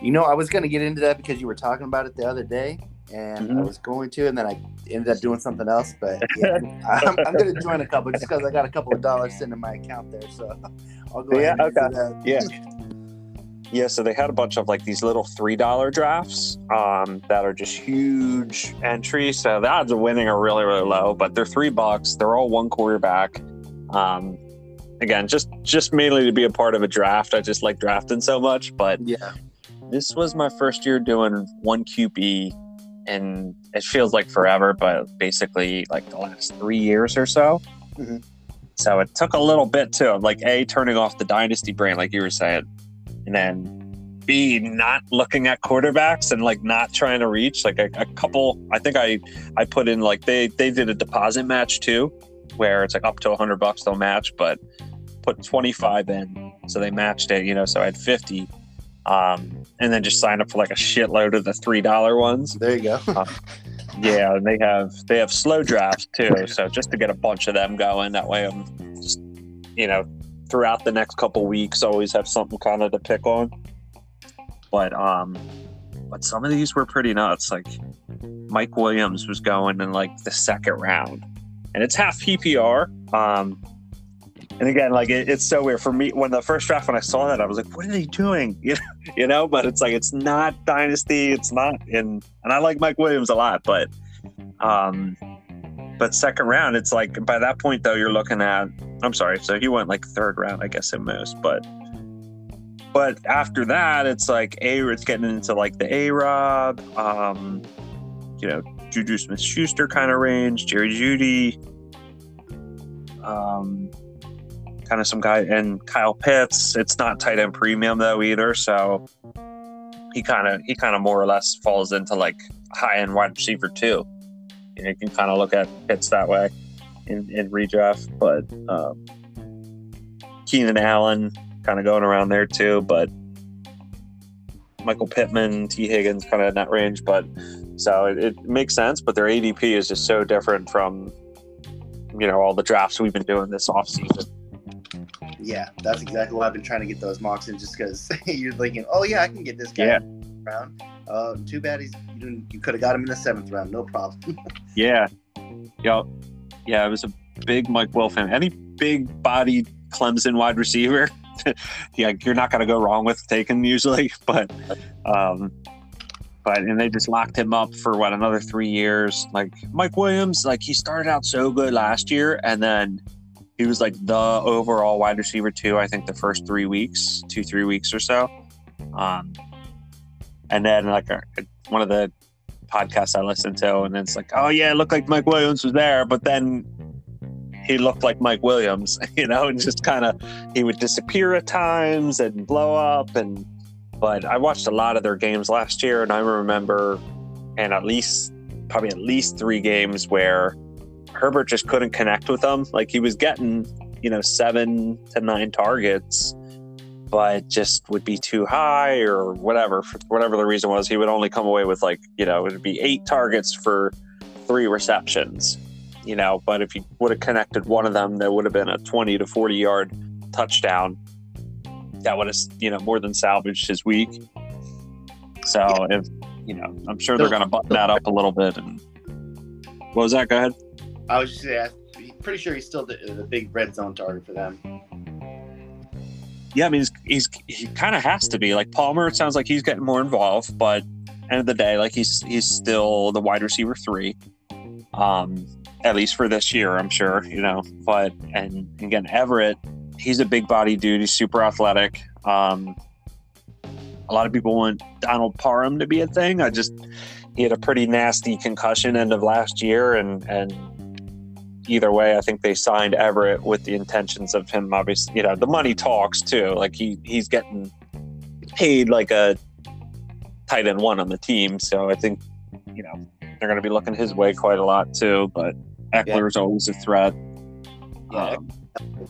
You know, I was going to get into that because you were talking about it the other day, and mm-hmm. I was going to, and then I ended up doing something else. But *laughs* yeah, I'm, I'm going to join a couple just because I got a couple of dollars sitting in my account there. So *laughs* I'll go yeah, okay. Yeah. Yeah, so they had a bunch of like these little three dollar drafts um, that are just huge entries. So the odds of winning are really really low, but they're three bucks. They're all one quarterback. Um, again, just just mainly to be a part of a draft. I just like drafting so much. But yeah, this was my first year doing one QB, and it feels like forever, but basically like the last three years or so. Mm-hmm. So it took a little bit too, like a turning off the dynasty brain, like you were saying and then B not looking at quarterbacks and like not trying to reach like a, a, couple. I think I I put in like they they did a deposit match too, where it's like up to hundred bucks they'll match, but put twenty five in, so they matched it. You know, so I had fifty. Um, and then just sign up for like a shitload of the three dollar ones. There you go. *laughs* uh, yeah, and they have they have slow drafts too. So just to get a bunch of them going, that way I'm just you know throughout the next couple weeks always have something kind of to pick on. But um but some of these were pretty nuts. Like Mike Williams was going in like the second round. And it's half PPR. Um and again, like it, it's so weird for me when the first draft when I saw that, I was like, "What are they doing?" *laughs* You know, you know. But it's like it's not dynasty. It's not in, and I like Mike Williams a lot, but um, but second round, it's like by that point though, you're looking at. I'm sorry, so he went like third round, I guess at most. But but after that, it's like a it's getting into like the A Rob, um, you know, Juju Smith Schuster kind of range, Jerry Jeudy, um, kind of some guy, and Kyle Pitts. It's not tight end premium though either, so he kind of he kind of more or less falls into like high end wide receiver too you, know, you can kind of look at Pitts that way in, in redraft. But um, Keenan Allen kind of going around there too. But Michael Pittman, Tee Higgins kind of in that range. But so it, it makes sense. But their ADP is just so different from you know all the drafts we've been doing this offseason. Yeah, that's exactly why I've been trying to get those mocks in, just because *laughs* you're thinking, oh yeah, I can get this guy. Yeah. Round. Uh, too bad he's you, you could have got him in the seventh round, no problem. *laughs* yeah, yeah, yeah. It was a big Mike Will fan. Any big bodied Clemson wide receiver, *laughs* yeah, you're not going to go wrong with taking usually. But, um, but and they just locked him up for what another three years. Like Mike Williams, like he started out so good last year, and then he was like the overall wide receiver too. I think the first three weeks, two three weeks or so. Um, and then like a, one of the podcasts I listened to, and it's like, oh yeah, it looked like Mike Williams was there, but then he looked like Mike Williams, *laughs* you know, and just kind of he would disappear at times and blow up. And but I watched a lot of their games last year, and I remember, and at least probably at least three games where Herbert just couldn't connect with them. Like he was getting, you know, seven to nine targets but just would be too high or whatever for whatever the reason was he would only come away with like you know it would be eight targets for three receptions you know but if he would have connected one of them there would have been a 20 to 40 yard touchdown that would have you know more than salvaged his week so if you know i'm sure they're going to button that up a little bit and what was that go ahead i was just saying pretty sure he's still the, the big red zone target for them. Yeah, I mean, he's, he's he kind of has to be like Palmer. It sounds like he's getting more involved, but end of the day, like he's he's still the wide receiver three, um, at least for this year, I'm sure. You know, but and again, Everett, he's a big body dude. He's super athletic. Um, a lot of people want Donald Parham to be a thing. I just he had a pretty nasty concussion end of last year, and and either way, I think they signed Everett with the intentions of him. Obviously, you know, the money talks too. Like he he's getting paid like a tight end one on the team, so I think you know they're going to be looking his way quite a lot too. But Ekeler's yeah. always a threat. Yeah, um,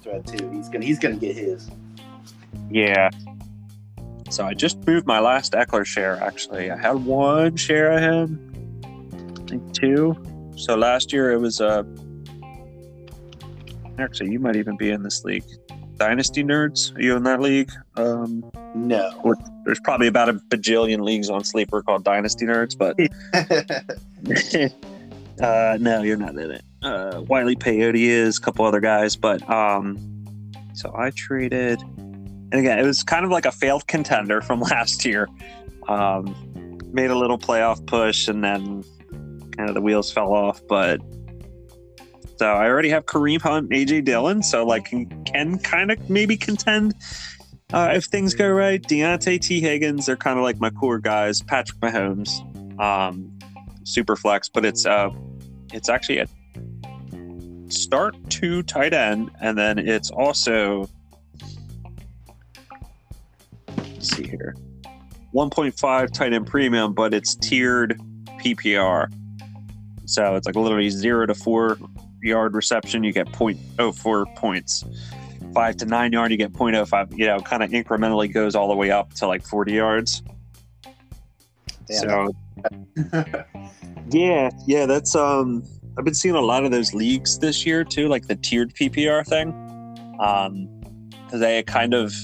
threat too. He's gonna he's gonna get his. Yeah. So I just moved my last Ekeler share. Actually, I had one share of him. I think two. So last year it was a uh, Actually, you might even be in this league. Dynasty Nerds, are you in that league? Um, no. There's probably about a bajillion leagues on Sleeper called Dynasty Nerds, but *laughs* *laughs* uh, no, you're not in it. Uh, Wiley Peyote is, a couple other guys, but um, so I traded, and again, it was kind of like a failed contender from *laughs* last year. Um, made a little playoff push, and then kind of the wheels fell off, but so I already have Kareem Hunt, AJ Dillon, so like can, can kind of maybe contend uh, if things go right. Diontae Tee Higgins, they're kind of like my core guys. Patrick Mahomes, um, super flex, but it's uh, it's actually a start to tight end, and then it's also let's see here, 1.5 tight end premium, but it's tiered PPR. So it's like literally zero to four yard reception, you get 0.04 points. Five to nine yard, you get 0.05. You know, kind of incrementally goes all the way up to like 40 yards. So, *laughs* yeah, yeah, that's um. I've been seeing a lot of those leagues this year too, like the tiered PPR thing. Um, because they kind of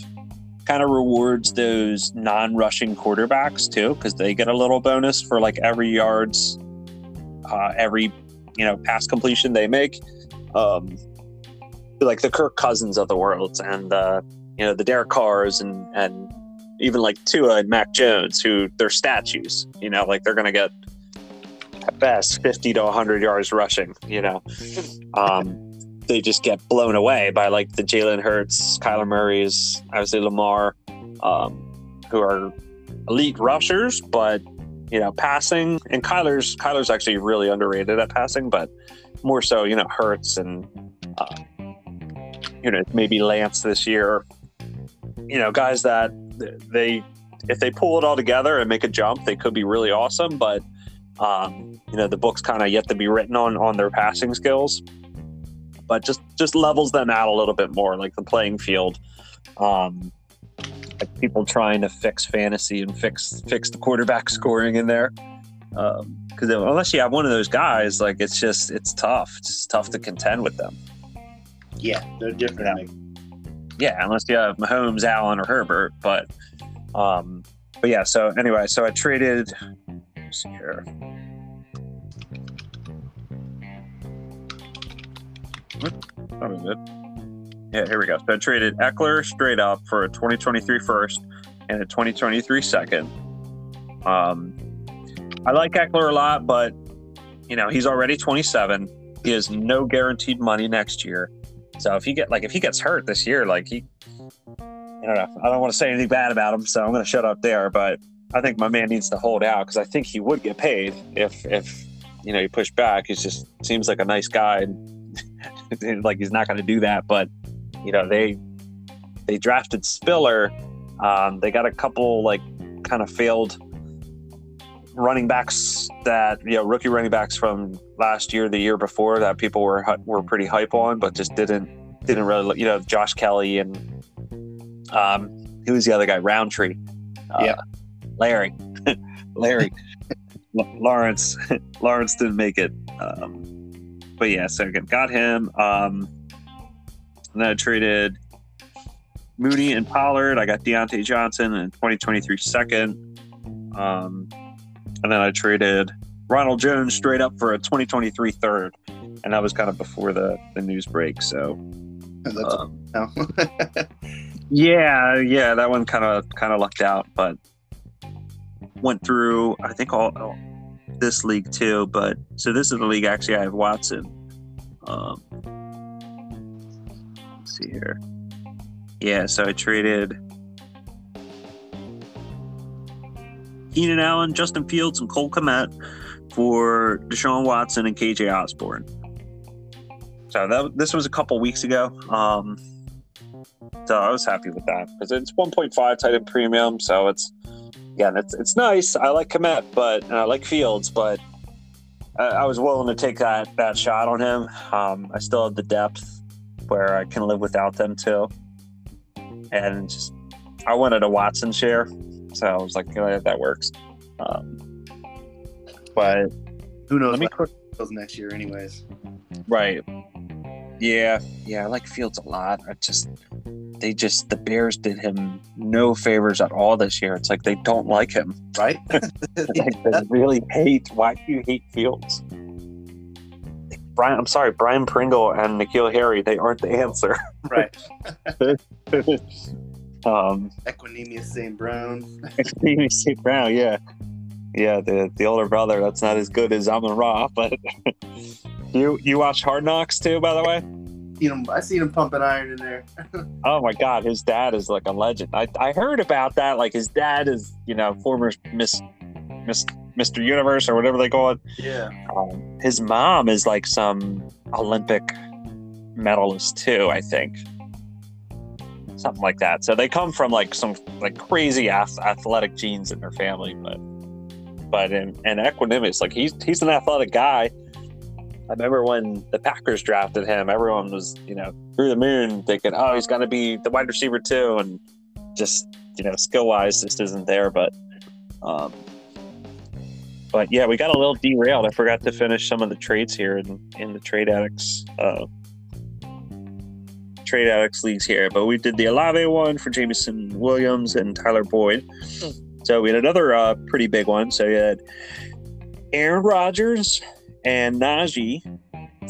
kind of rewards those non-rushing quarterbacks too, because they get a little bonus for like every yards, uh, every you know pass completion they make. Um, like the Kirk Cousins of the world, and uh, you know the Derek Carrs, and and even like Tua and Mac Jones, who they're statues. You know, like they're gonna get at best fifty to hundred yards rushing. You know, um, they just get blown away by like the Jalen Hurts, Kyler Murray's, obviously Lamar, um, who are elite rushers, but you know, passing. And Kyler's Kyler's actually really underrated at passing, but more so, you know, Hurts and uh, you know maybe Lance this year. You know, guys that they if they pull it all together and make a jump, they could be really awesome. But um, you know, the book's kind of yet to be written on on their passing skills. But just just levels them out a little bit more, like the playing field. Um, like people trying to fix fantasy and fix fix the quarterback *laughs* scoring in there. Because um, unless you have one of those guys, like it's just it's tough. It's tough to contend with them. Yeah, they're different. Yeah, yeah unless you have Mahomes, Allen, or Herbert. But um, but yeah. So anyway, so I traded. Here. That was good. Yeah, here we go. So I traded Ekeler straight up for a 2023 first and a 2023 second. Um, I like Ekeler a lot, but you know he's already 27. He has no guaranteed money next year. So if he get like if he gets hurt this year, like he, I don't know. I don't want to say anything bad about him, so I'm going to shut up there. But I think my man needs to hold out because I think he would get paid if if you know he pushed back. He just seems like a nice guy. *laughs* like he's not going to do that, but you know they they drafted Spiller. Um, they got a couple like kind of failed running backs that you know rookie running backs from last year, the year before that people were were pretty hype on, but just didn't didn't really you know Josh Kelley and um, who was the other guy Rountree. uh, yeah, Larry, *laughs* Larry, Lawrence, *laughs* Lawrence didn't make it. Um, but yeah, so again, got him. Um, and then I traded Mooney and Pollard. I got Diontae Johnson in 2023 second. Um, and then I traded Ronald Jones straight up for a 2023 third. and that was kind of before the the news break. So That's um, *laughs* yeah, yeah, that one kind of kind of lucked out, but went through I think all, all this league too. But so this is the league actually I have Watson. Um, let's see here. Yeah, so I traded Keenan Allen, Justin Fields, and Cole Kmet for Deshaun Watson and KJ Osborn. So that this was a couple weeks ago. Um, so I was happy with that because it's 1.5 tight end premium. So it's again, it's it's nice. I like Kmet, but and I like Fields, but I, I was willing to take that that shot on him. Um, I still have the depth where I can live without them too, and just I wanted a Watson share, so I was like, yeah, that works. Um, but Who knows let me quick, next year, anyways. right. Yeah, yeah, I like Fields a lot. I just they just the Bears did him no favors at all this year. It's like they don't like him. Right? *laughs* like they *laughs* really hate. Why do you hate Fields? Brian, I'm sorry, Byron Pringle and N'Keal Harry. They aren't the answer. right. *laughs* um, Equanimeous St. Brown. Amy St. Brown, yeah, yeah, the the older brother. That's not as good as Amon Ra, but you you watch Hard Knocks too, by the way. Seen him, I seen him pumping iron in there. *laughs* Oh my God, his dad is like a legend. I, I heard about that. Like his dad is, you know, former Miss, Miss, Mr. Universe or whatever they call it. Yeah. Um, his mom is like some Olympic medalist too. I think something like that. So they come from like some like crazy athletic genes in their family, but but in and Equanimeous, like he's he's an athletic guy. I remember when the Packers drafted him, everyone was, you know, through the moon thinking, oh, he's going to be the wide receiver too. And just, you know, skill wise, just isn't there. But, um, but yeah, we got a little derailed. I forgot to finish some of the trades here in, in the trade addicts, uh, trade addicts leagues here. But we did the Alave one for Jameson Williams and Tyler Boyd. So we had another uh, pretty big one. So you had Aaron Rodgers and Najee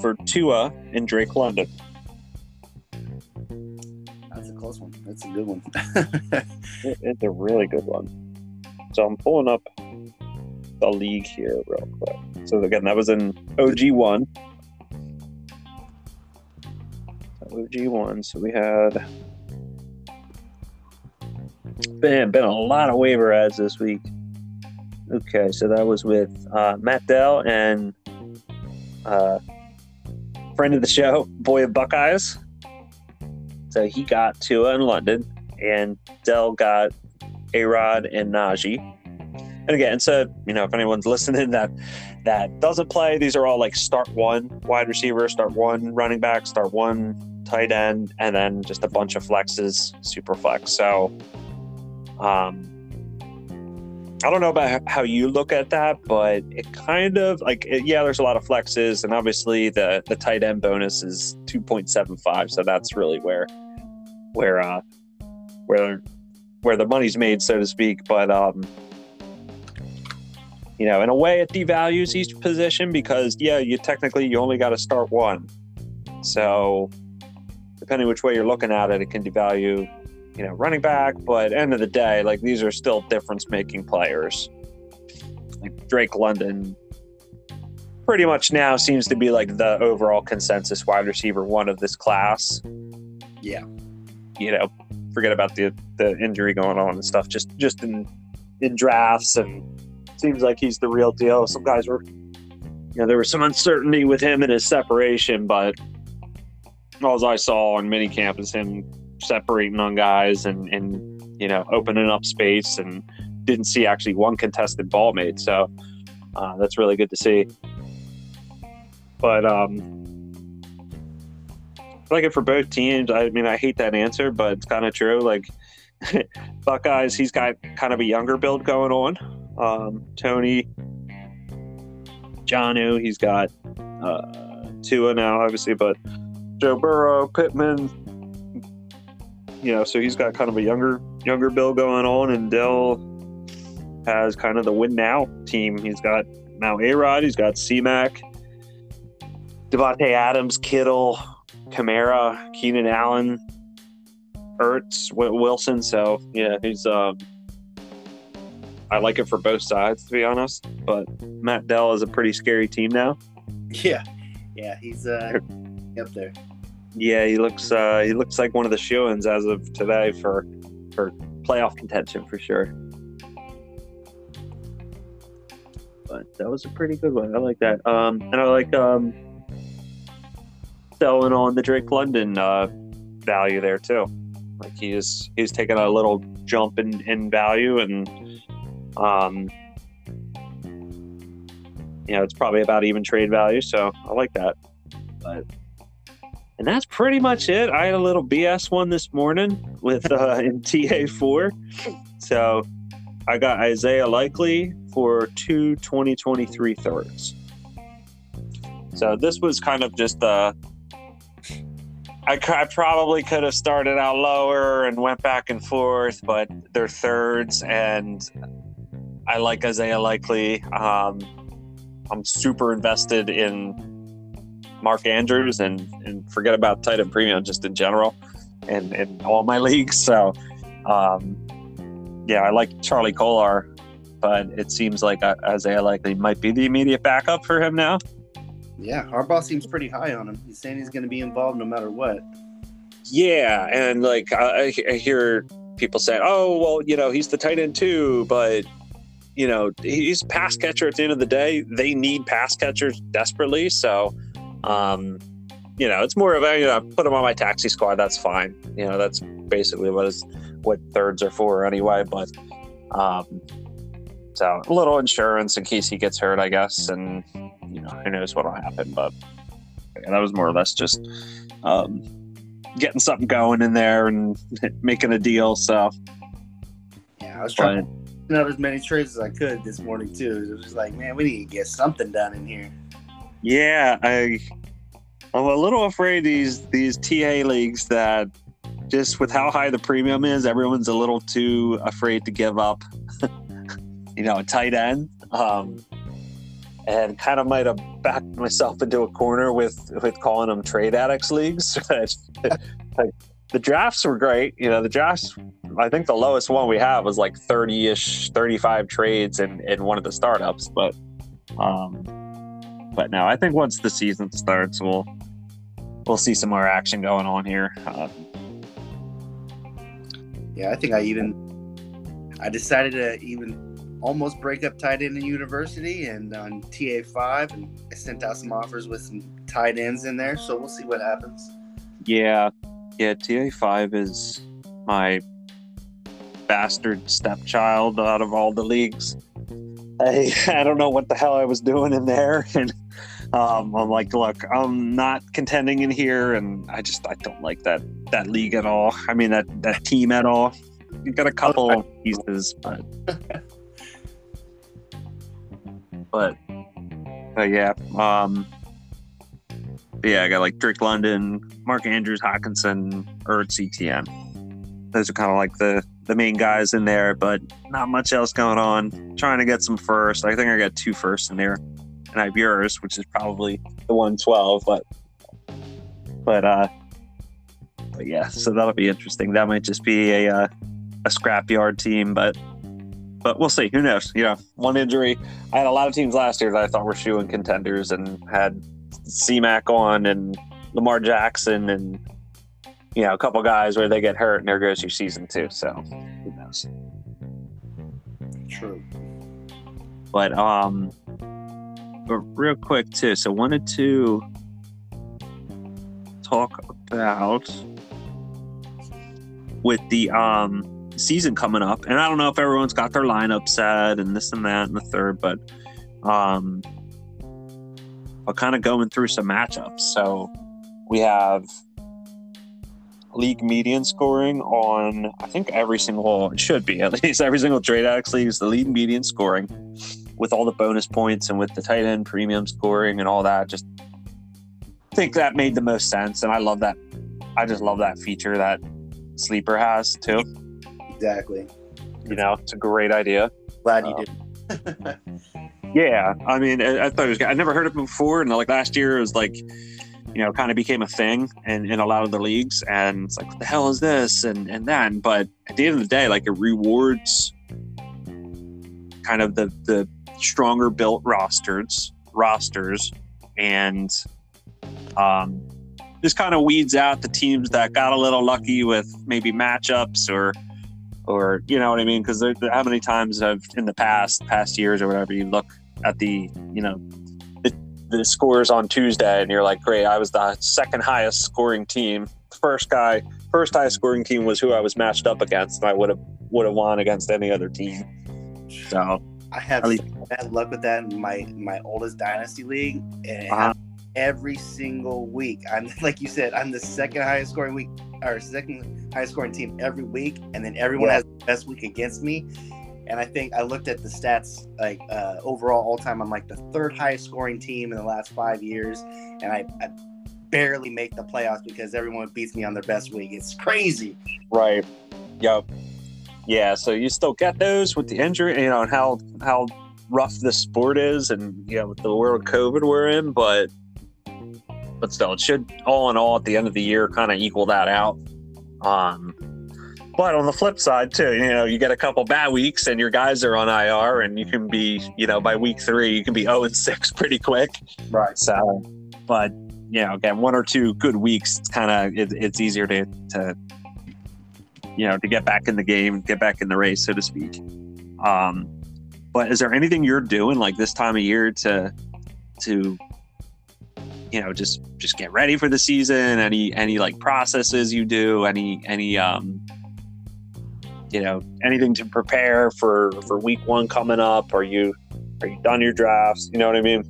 for Tua and Drake London. That's a close one. That's a good one. It- *laughs* It's a really good one. So I'm pulling up the league here real quick. So again, that was in OG one. OG one. So we had been been a lot of waiver ads this week. Okay, so that was with uh, Matt Dell and uh, friend of the show, boy of Buckeyes. So he got Tua in London, and Dell got A Rod and Najee. And again, so you know, if anyone's *laughs* listening that that doesn't play, these are all like start one wide receiver, start one running back, start one tight end, and then just a bunch of flexes, super flex. So, um, I don't know about how you look at that, but it kind of like it- yeah, there's a lot of flexes, and obviously the the tight end bonus is two point seven five, so that's really where where uh where where the money's made, so to speak. But um, you know, in a way, it devalues each position because yeah, you technically you only got to start one, so depending which way you're looking at it, it can devalue you know, running back, but end of the day, like these are still difference making players. Like Drake London pretty much now seems to be like the overall consensus wide receiver one of this class. Yeah. You know, forget about the the injury going on and stuff. Just just in in drafts and seems like he's the real deal. Some guys were you know, there was some uncertainty with him and his separation, but all I saw on minicamp is him separating on guys and and you know opening up space and didn't see actually one contested ball made. So uh, that's really good to see. But um like it for both teams i mean i hate that answer but it's kind of true. Like *laughs* buckeyes he's got kind of a younger build going on. Um tony Janu, he's got uh Tua now obviously but Joe Burrow, Pittman, you know, so he's got kind of a younger younger bill going on, and Dell has kind of the win now team. He's got now A Rod, he's got C Mac, Davante Adams, Kittle, Kamara, Keenan Allen, Ertz, Wilson. So yeah, he's um, I like it for both sides to be honest. But Matt Dell is a pretty scary team now. Yeah, yeah, he's uh, up there. Yeah, he looks uh, he looks like one of the shoe-ins as of today for for playoff contention for sure. But that was a pretty good one. I like that. Um, and I like um, selling on the Drake London uh, value there too. Like he's he's taken a little jump in, in value, and um, you know it's probably about even trade value. So I like that. And that's pretty much it. I had a little BS one this morning with uh, *laughs* in TA four. So I got Isaiah Likely for two 2023 thirds. So this was kind of just uh I, I probably could have started out lower and went back and forth, but they're thirds, and I like Isaiah Likely. Um, I'm super invested in Mark Andrews and, and forget about tight end premium just in general and in all my leagues. So, um, yeah, I like Charlie Kolar, but it seems like Isaiah Likely might be the immediate backup for him now. Yeah, Harbaugh seems pretty high on him. He's saying he's going to be involved no matter what. Yeah, and like I, I hear people say, "Oh, well, you know, he's the tight end too," but you know, he's pass catcher at the end of the day. They need pass catchers desperately, so um, you know, it's more of a you know, put him on my taxi squad. That's fine. You know, that's basically what is what thirds are for anyway. But um, so a little insurance in case he gets hurt, I guess, and you know, who knows what'll happen. But yeah, that was more or less just um, getting something going in there and *laughs* making a deal. So yeah, I was trying but, to out as many trades as I could this morning too. It was just like, man, we need to get something done in here. Yeah, I I'm a little afraid these these TA leagues that just with how high the premium is, everyone's a little too afraid to give up. *laughs* you know, a tight end. Um, and kind of might have backed myself into a corner with with calling them trade addicts leagues. *laughs* like, the drafts were great. You know, the drafts. I think the lowest one we have was like thirty ish, thirty five trades in in one of the startups. But um, but no, I think once the season starts, we'll we'll see some more action going on here. Uh, yeah, I think I even I decided to even almost break up tight end in university and on TA5, and I sent out some offers with some tight ends in there. So we'll see what happens. Yeah, yeah. TA5 is my bastard stepchild out of all the leagues. I *laughs* I don't know what the hell I was doing in there, *laughs* and um, I'm like, look, I'm not contending in here, and I just I don't like that that league at all. I mean that that team at all. You got a couple *laughs* pieces, but *laughs* but, but yeah, um, yeah, I got like Drake London, Mark Andrews, Hockenson, Ertz, ETN. Those are kind of like the the main guys in there, but not much else going on. Trying to get some first. I think I got two first in there, and I have yours, which is probably the one twelve. But but uh, but yeah, so that'll be interesting. That might just be a uh, a scrapyard team, but but we'll see. Who knows? You know, one injury. I had a lot of teams last year that I thought were shoeing contenders and had CMAC on and Lamar Jackson and you know a couple guys where they get hurt and there goes your season too. So who knows? True. But um, but real quick too. So wanted to talk about with the um season coming up, and I don't know if everyone's got their lineup set and this and that and the third, but um, I'll kind of going through some matchups. So we have league median scoring on I think every single it should be at *laughs* least every single trade addicts league is the league median scoring with all the bonus points and with the tight end premium scoring and all that. Just think that made the most sense, and I love that. I just love that feature that Sleeper has too. Exactly. You know, it's a great idea. Glad you um, did. *laughs* Yeah, I mean, I, I thought it was. I never heard of him before, and like last year it was like, you know, kind of became a thing in, in a lot of the leagues, and it's like, what the hell is this, and and then, but at the end of the day, like it rewards kind of the the stronger built rosters rosters, and um, just kind of weeds out the teams that got a little lucky with maybe matchups or or you know what I mean? Because how many times I've in the past past years or whatever you look at the you know the, the scores on Tuesday and you're like, great, I was the second highest scoring team. First guy, first highest scoring team was who I was matched up against, and I would have would have won against any other team. So I have bad luck with that in my my oldest dynasty league, and uh-huh. every single week, I'm *laughs* like you said, I'm the second highest scoring week or second highest scoring team every week, and then everyone yeah. has the best week against me. And I think I looked at the stats like uh, overall all time. I'm like the third highest scoring team in the last five years, and I, I barely make the playoffs because everyone beats me on their best week. It's crazy. Right. Yep. Yeah. So you still get those with the injury, you know, and how how rough this sport is, and you know, with the world COVID we're in, but but still, it should all in all at the end of the year kind of equal that out. Um, but on the flip side, too, you know, you get a couple bad weeks and your guys are on IR, and you can be, you know, by week three, you can be 0 *laughs* and 6 pretty quick. Right. So, but, you know, again, one or two good weeks, it's kind of, it, it's easier to, to, you know, to get back in the game, get back in the race, so to speak. Um, but is there anything you're doing like this time of year to, to, you know, just just get ready for the season? Any any like processes you do? Any any um you know anything to prepare for for week one coming up are you are you done your drafts you know what i mean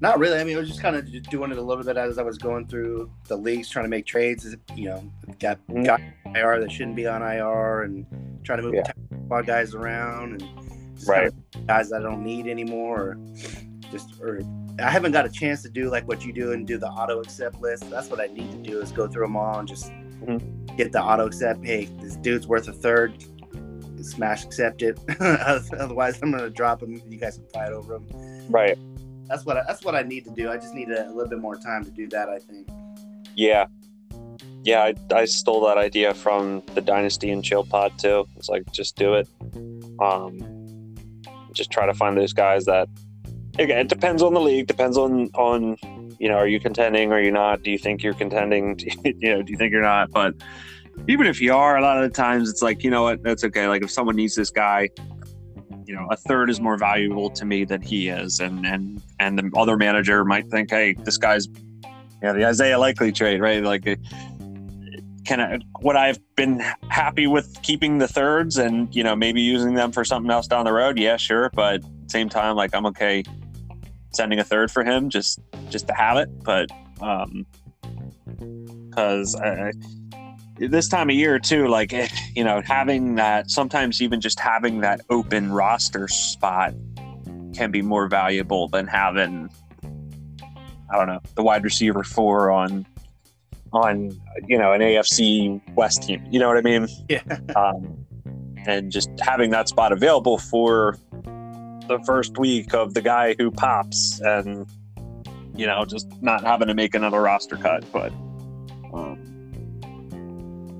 not really i mean i was just kind of doing it a little bit as i was going through the leagues trying to make trades you know got mm-hmm. got ir that shouldn't be on ir and trying to move yeah. guys around and right guys that i don't need anymore or just or i haven't got a chance to do like what you do and do the auto accept list that's what i need to do is go through them all and just mm-hmm. get the auto accept hey this dude's worth a third smash accept it. *laughs* Otherwise, I'm gonna drop him. You guys can fight over him. Right. That's what I, that's what I need to do. I just need a, a little bit more time to do that. I think. Yeah. Yeah, I, I stole that idea from the Dynasty and Chill Pod too. It's like just do it. Um, just try to find those guys that. Again, it depends on the league. Depends on on you know, are you contending? Are you not? Do you think you're contending? *laughs* you know, do you think you're not? But even if you are, a lot of the times it's like, you know what, that's okay. Like if someone needs this guy, you know, a third is more valuable to me than he is, and and and the other manager might think, hey, this guy's, know, the Isaiah Likely trade, right? Like, can I? What I've been happy with keeping the thirds, and you know, maybe using them for something else down the road. Yeah, sure, but same time, like I'm okay sending a third for him just just to have it, but um, because I this time of year too like eh, you know having that sometimes even just having that open roster spot can be more valuable than having i don't know the wide receiver four on on you know an afc west team. You know what i mean? Yeah. *laughs* Um, and just having that spot available for the first week of the guy who pops and you know just not having to make another roster cut but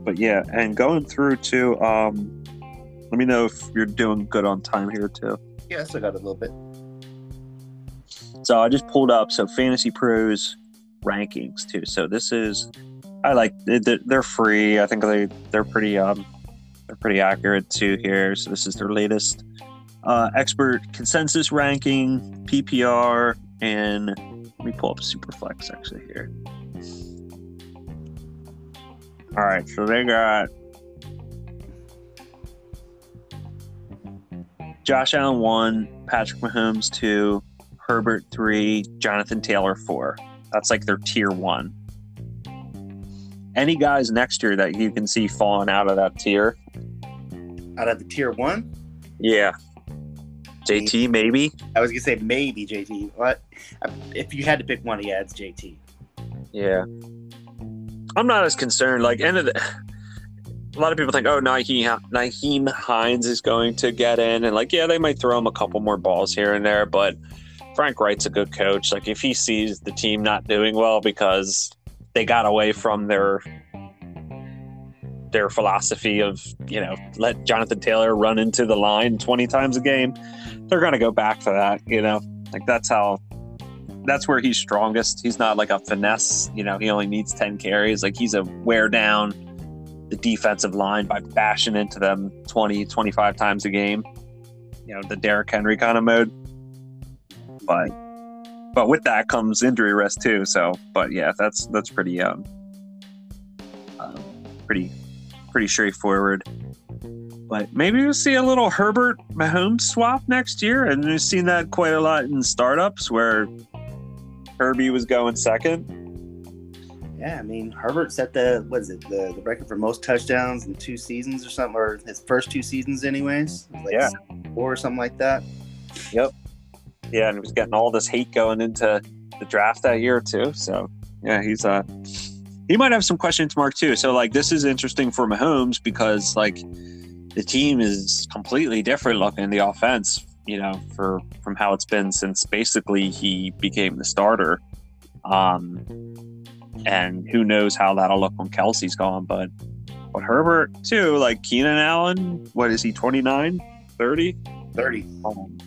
but yeah, and going through to um, let me know if you're doing good on time here too. Yes, I got a little bit. So I just pulled up so Fantasy Pros rankings too. So this is I like they're free. I think they they're pretty um they're pretty accurate too here. So this is their latest uh, expert consensus ranking PPR and let me pull up Superflex actually here. All right, so they got Josh Allen one, Patrick Mahomes two, Herbert three, Jonathan Taylor four. That's like their tier one. Any guys next year that you can see falling out of that tier? Out of the tier one? Yeah. JT, maybe. I was gonna say maybe JT. What? If you had to pick one, yeah, it's JT. Yeah. I'm not as concerned. Like, end of the, *sighs* a lot of people think, oh, Nyheim, Nyheim Hines is going to get in, and like, yeah, they might throw him a couple more balls here and there, but Frank Reich's a good coach. Like if he sees the team not doing well because they got away from their their philosophy of you know let Jonathan Taylor run into the line 20 times a game, they're going to go back to that. You know, like that's how that's where he's strongest. He's not like a finesse. You know, he only needs 10 carries. Like he's a wear down the defensive line by bashing into them 20, 25 times a game. You know, the Derrick Henry kind of mode. But but with that comes injury risk too. So, but yeah, that's that's pretty um, um pretty pretty straightforward. But maybe we'll see a little Herbert Mahomes swap next year, and we've seen that quite a lot in startups where Herbie was going second. Yeah, I mean Herbert set the what is it the, the record for most touchdowns in two seasons or something, or his first two seasons, anyways. Like yeah, four or something like that. Yep. Yeah, and he was getting all this hate going into the draft that year too. So yeah, he's uh he might have some questions mark too. So like this is interesting for Mahomes because like the team is completely different looking the offense, you know, for from how it's been since basically he became the starter. Um and who knows how that'll look when Kelce's gone, but but Herbert too, like Keenan Allen, what is he, 29, 30? 30. Um,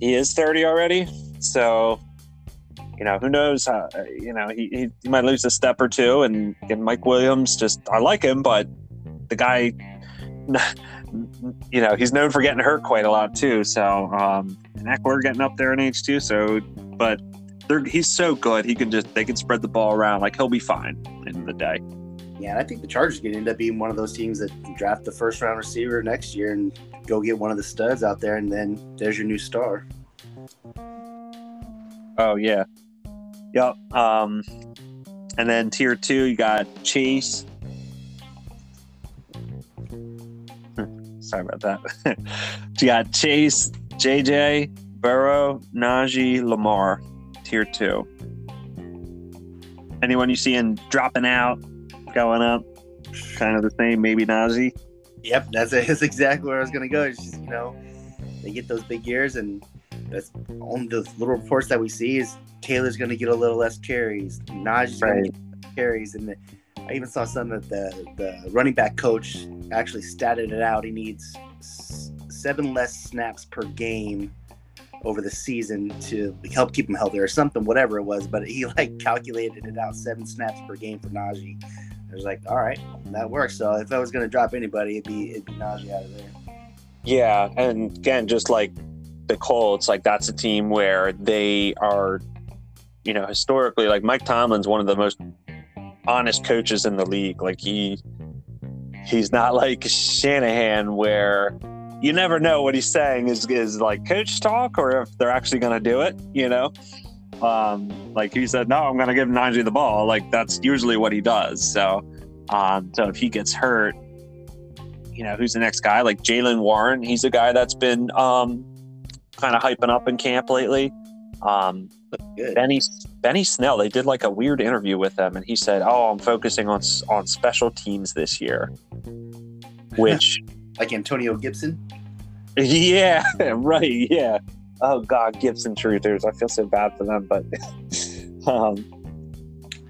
he is 30 already. So, you know, who knows? How, you know, he, he, he might lose a step or two. And, and Mike Williams, just, I like him, but the guy, you know, he's known for getting hurt quite a lot too. So, um, and Ekeler getting up there in age too. So, but he's so good. He can just, they can spread the ball around. Like he'll be fine in the day. Yeah, and I think the Chargers could end up being one of those teams that draft the first round receiver next year and go get one of the studs out there, and then there's your new star. Oh yeah, yep. Um, and then tier two, you got Chase. Sorry about that. *laughs* you got Chase, JJ, Burrow, Najee, Lamar, tier two. Anyone you seeing dropping out, going up, kind of the same, maybe Najee? Yep, that's, *laughs* that's exactly where I was going to go. It's just, you know, they get those big years, and that's on the little reports that we see is Taylor's going to get a little less carries, Najee's right. going to get carries, and the, I even saw some of the the running back coach actually statted it out. He needs seven less snaps per game over the season to help keep him healthy or something, whatever it was. But he like calculated it out seven snaps per game for Najee. I was like, all right, that works. So if I was going to drop anybody, it'd be it'd be Najee out of there. Yeah, and again, just like the Colts, like that's a team where they are, you know, historically, like Mike Tomlin's one of the most honest coaches in the league. Like he, he's not like Shanahan where you never know what he's saying is is like coach talk or if they're actually going to do it. You know, um, like he said, no, I'm going to give Najee the ball. Like that's usually what he does. So, um, so if he gets hurt, you know, who's the next guy? Like Jaylen Warren, he's a guy that's been um, kind of hyping up in camp lately. Um, Benny Benny Snell, they did like a weird interview with him, and he said, "Oh, I'm focusing on on special teams this year," *laughs* which like Antonio Gibson. Yeah, *laughs* right. Yeah, oh god, Gibson truthers. I feel so bad for them, but *laughs* um,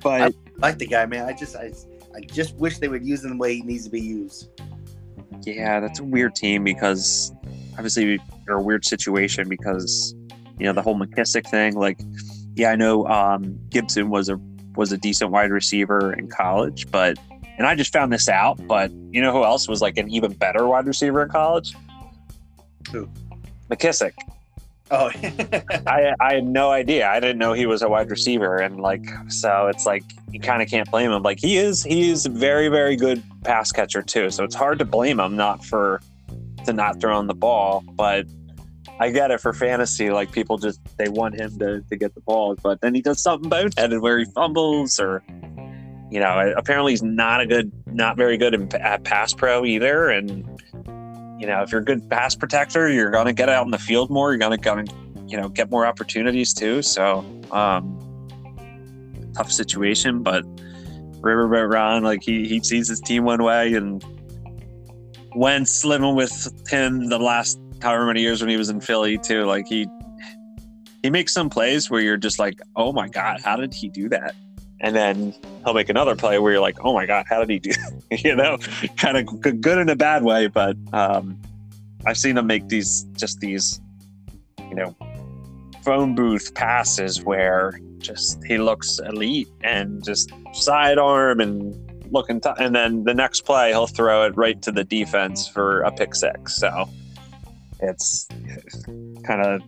but I like the guy, man. I just I, I just wish they would use him the way he needs to be used. Yeah, that's a weird team because obviously you're a weird situation because you know the whole McKissic thing. Like, yeah, I know um, Gibson was a was a decent wide receiver in college, but and I just found this out. But you know who else was like an even better wide receiver in college? Who? McKissic. Oh, *laughs* I I had no idea. I didn't know he was a wide receiver, and like so, it's like you kind of can't blame him. Like he is, he is very very good pass catcher too. So it's hard to blame him not for to not throwing the ball. But I get it for fantasy. Like people just they want him to to get the ball, but then he does something boneheaded where he fumbles or. You know, apparently he's not a good, not very good in, at pass pro either, and you know, if you're a good pass protector, you're to get out in the field more. You're going to, you know, get more opportunities too. So, um, tough situation, but Riverboat Ron, like he, he sees his team one way and Wentz living with him the last however many years when he was in Philly too. Like he, he makes some plays where you're just like, oh my god, how did he do that? And then he'll make another play where you're like, oh my god, how did he do? That? *laughs* you know, kind of good in a bad way, but um, I've seen him make these just these, you know, phone booth passes where just he looks elite and just sidearm and looking, t- and then the next play he'll throw it right to the defense for a pick six. So it's kind of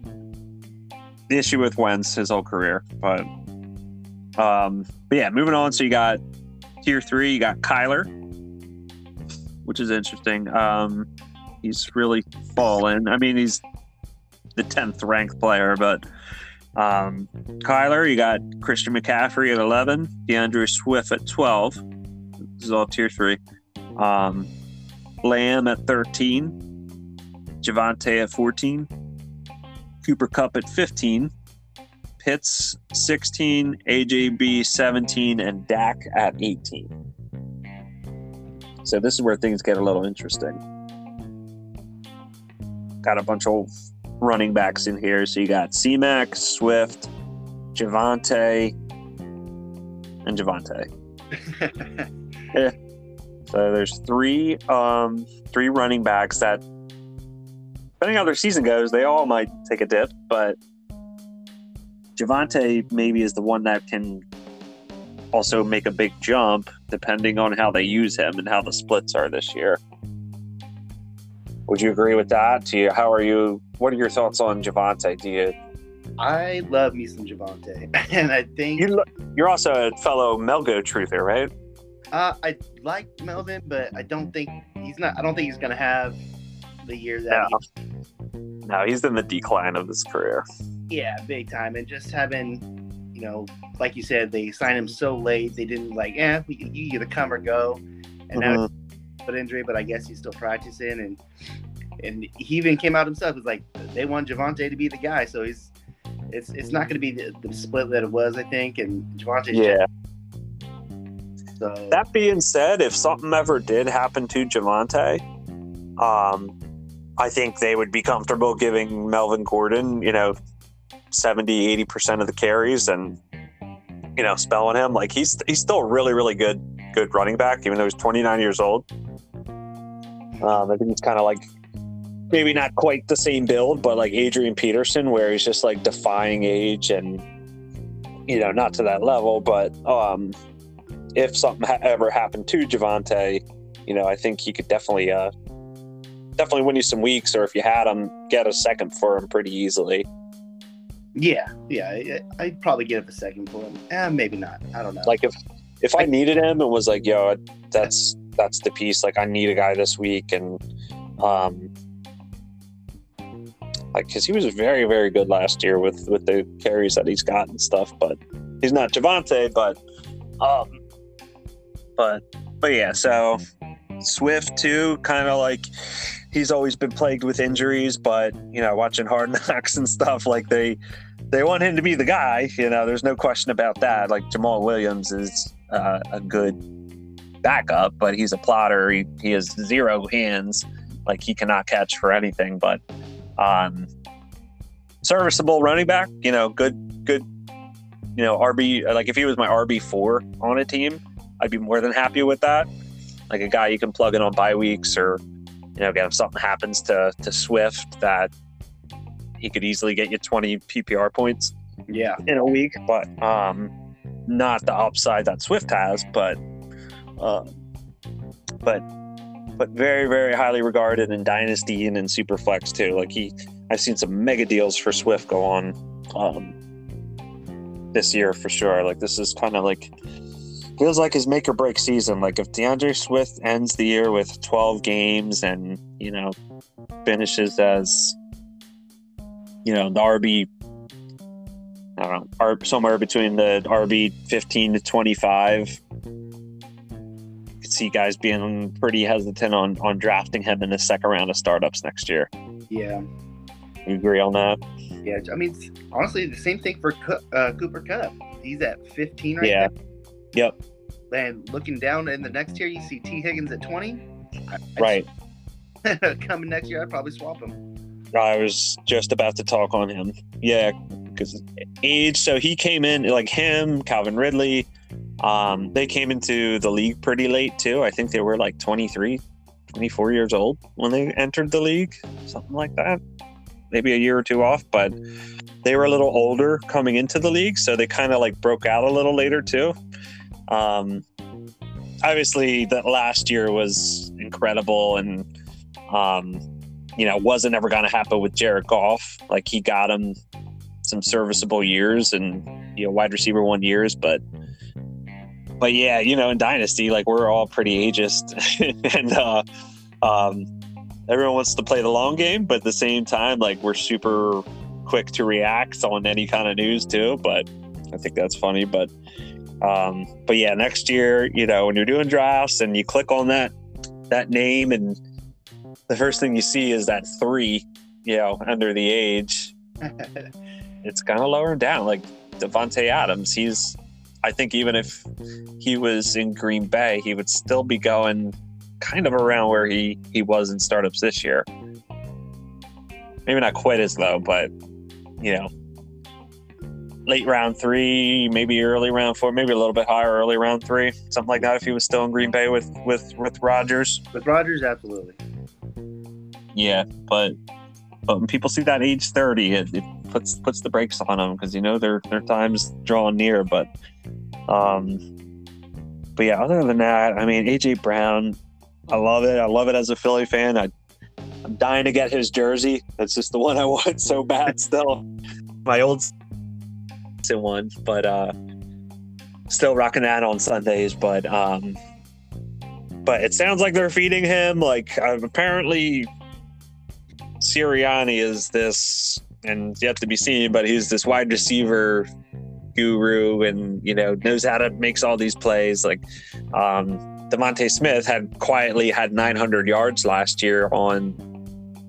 the issue with Wentz his whole career, but um, but yeah, moving on. So you got tier three, you got Kyler, which is interesting. Um, he's really fallen. I mean, he's the tenth ranked player, but um, Kyler, you got Christian McCaffrey at eleven, DeAndre Swift at twelve. This is all tier three. Um, Lamb at thirteen, Javonte at fourteen, Cooper Kupp at fifteen. Pitts 16, AJB 17, and Dak at 18. So this is where things get a little interesting. Got a bunch of running backs in here. So you got C-Mac, Swift, Javonte, and Javonte. yeah. *laughs* So there's three um, three running backs that, depending on how their season goes, they all might take a dip, but Javonte maybe is the one that can also make a big jump depending on how they use him and how the splits are this year. Would you agree with that? Do you, how are you? What are your thoughts on Javonte? Do you? I love me some Javonte, *laughs* and I think you're, you're also a fellow Melgo truther, right? Uh, I like Melvin, but I don't think he's not. I don't think he's going to have the year that. No. He, no, he's in the decline of his career. Yeah, big time. And just having, you know, like you said, they signed him so late. They didn't like, eh, we, you either come or go. And mm-hmm. now foot injury, but I guess he's still practicing. And and he even came out himself. It's like they want Javonte to be the guy, so he's it's it's not going to be the, the, split that it was, I think. And Javonte, yeah. So that being said, if something ever did happen to Javonte, um, I think they would be comfortable giving Melvin Gordon, you know, 70 80% of the carries and you know spelling him. Like he's he's still really really good good running back even though he's 29 years old. Um, i think he's kind of like maybe not quite the same build but like adrian peterson where he's just like defying age and you know not to that level but um if something ha- ever happened to Javonte, you know, I think he could definitely uh definitely win you some weeks, or if you had him, get a second for him pretty easily. Yeah, yeah, I'd probably give a second for him. Eh, maybe not. I don't know. Like if if I needed him and was like, yo, that's that's the piece. Like I need a guy this week, and um, like because he was very very good last year with with the carries that he's got and stuff. But he's not Javonte, but um, but but yeah. So Swift too, kind of like he's always been plagued with injuries, but you know, watching Hard *laughs* Knocks and stuff, like they they want him to be the guy. You know, there's no question about that. Like Jamaal Williams is uh, a good backup, but he's a plotter. He, he has zero hands. Like he cannot catch for anything. But um, serviceable running back. You know, good good. You know, RB. Like if he was my RB four on a team, I'd be more than happy with that. Like a guy you can plug in on bye weeks or you know, again, if something happens to to Swift, that he could easily get you 20 PPR points. Yeah, in a week, but um, not the upside that Swift has, but uh, but but very very highly regarded in Dynasty and in Superflex too. Like he, I've seen some mega deals for Swift go on um, this year for sure. Like this is kind of like feels like his make or break season. Like if DeAndre Swift ends the year with 12 games and, you know, finishes as, you know, the RB, I don't know, somewhere between the RB 15 to 25. you Could see guys being pretty hesitant on, on drafting him in the second round of startups next year. Yeah. You agree on that? Yeah. I mean, honestly, the same thing for uh, Cooper Kupp. He's at 15 right yeah. now. Yep. And looking down in the next tier, you see T. Higgins at 20. right. *laughs* coming next year, I'd probably swap him. I was just about to talk on him. Yeah, because age. So he came in like him, Calvin Ridley. Um, they came into the league pretty late too. I think they were like 23, 24 years old when they entered the league, something like that. Maybe a year or two off, but they were a little older coming into the league, so they kind of like broke out a little later too. Um, obviously, that last year was incredible, and um, you know wasn't ever going to happen with Jared Goff. Like he got him some serviceable years and you know wide receiver one years, but but yeah, you know in Dynasty, like we're all pretty ageist, *laughs* and uh, um, everyone wants to play the long game, but at the same time, like we're super quick to react on any kind of news too. But I think that's funny. But um, but yeah, next year, you know, when you're doing drafts and you click on that that name, and the first thing you see is that three, you know, under the age, *laughs* it's kind of lowering down. Like Davante Adams, he's. I think even if he was in Green Bay, he would still be going kind of around where he he was in startups this year. Maybe not quite as low, but you know, late round three, maybe early round four, maybe a little bit higher, early round three, something like that. If he was still in Green Bay with with with Rodgers, with Rodgers, absolutely. Yeah, but but when people see that age thirty, it, it puts puts the brakes on them because you know their their time's drawing near. But um, but yeah, other than that, I mean, AJ Brown, I love it. I love it as a Philly fan. I I'm dying to get his jersey. That's just the one I want so bad still. My old one, but uh still rocking that on Sundays. But um but it sounds like they're feeding him. Like uh, apparently Sirianni is this and yet to be seen, but he's this wide receiver guru and you know knows how to makes all these plays. Like um DeVonta Smith had quietly had 900 yards last year on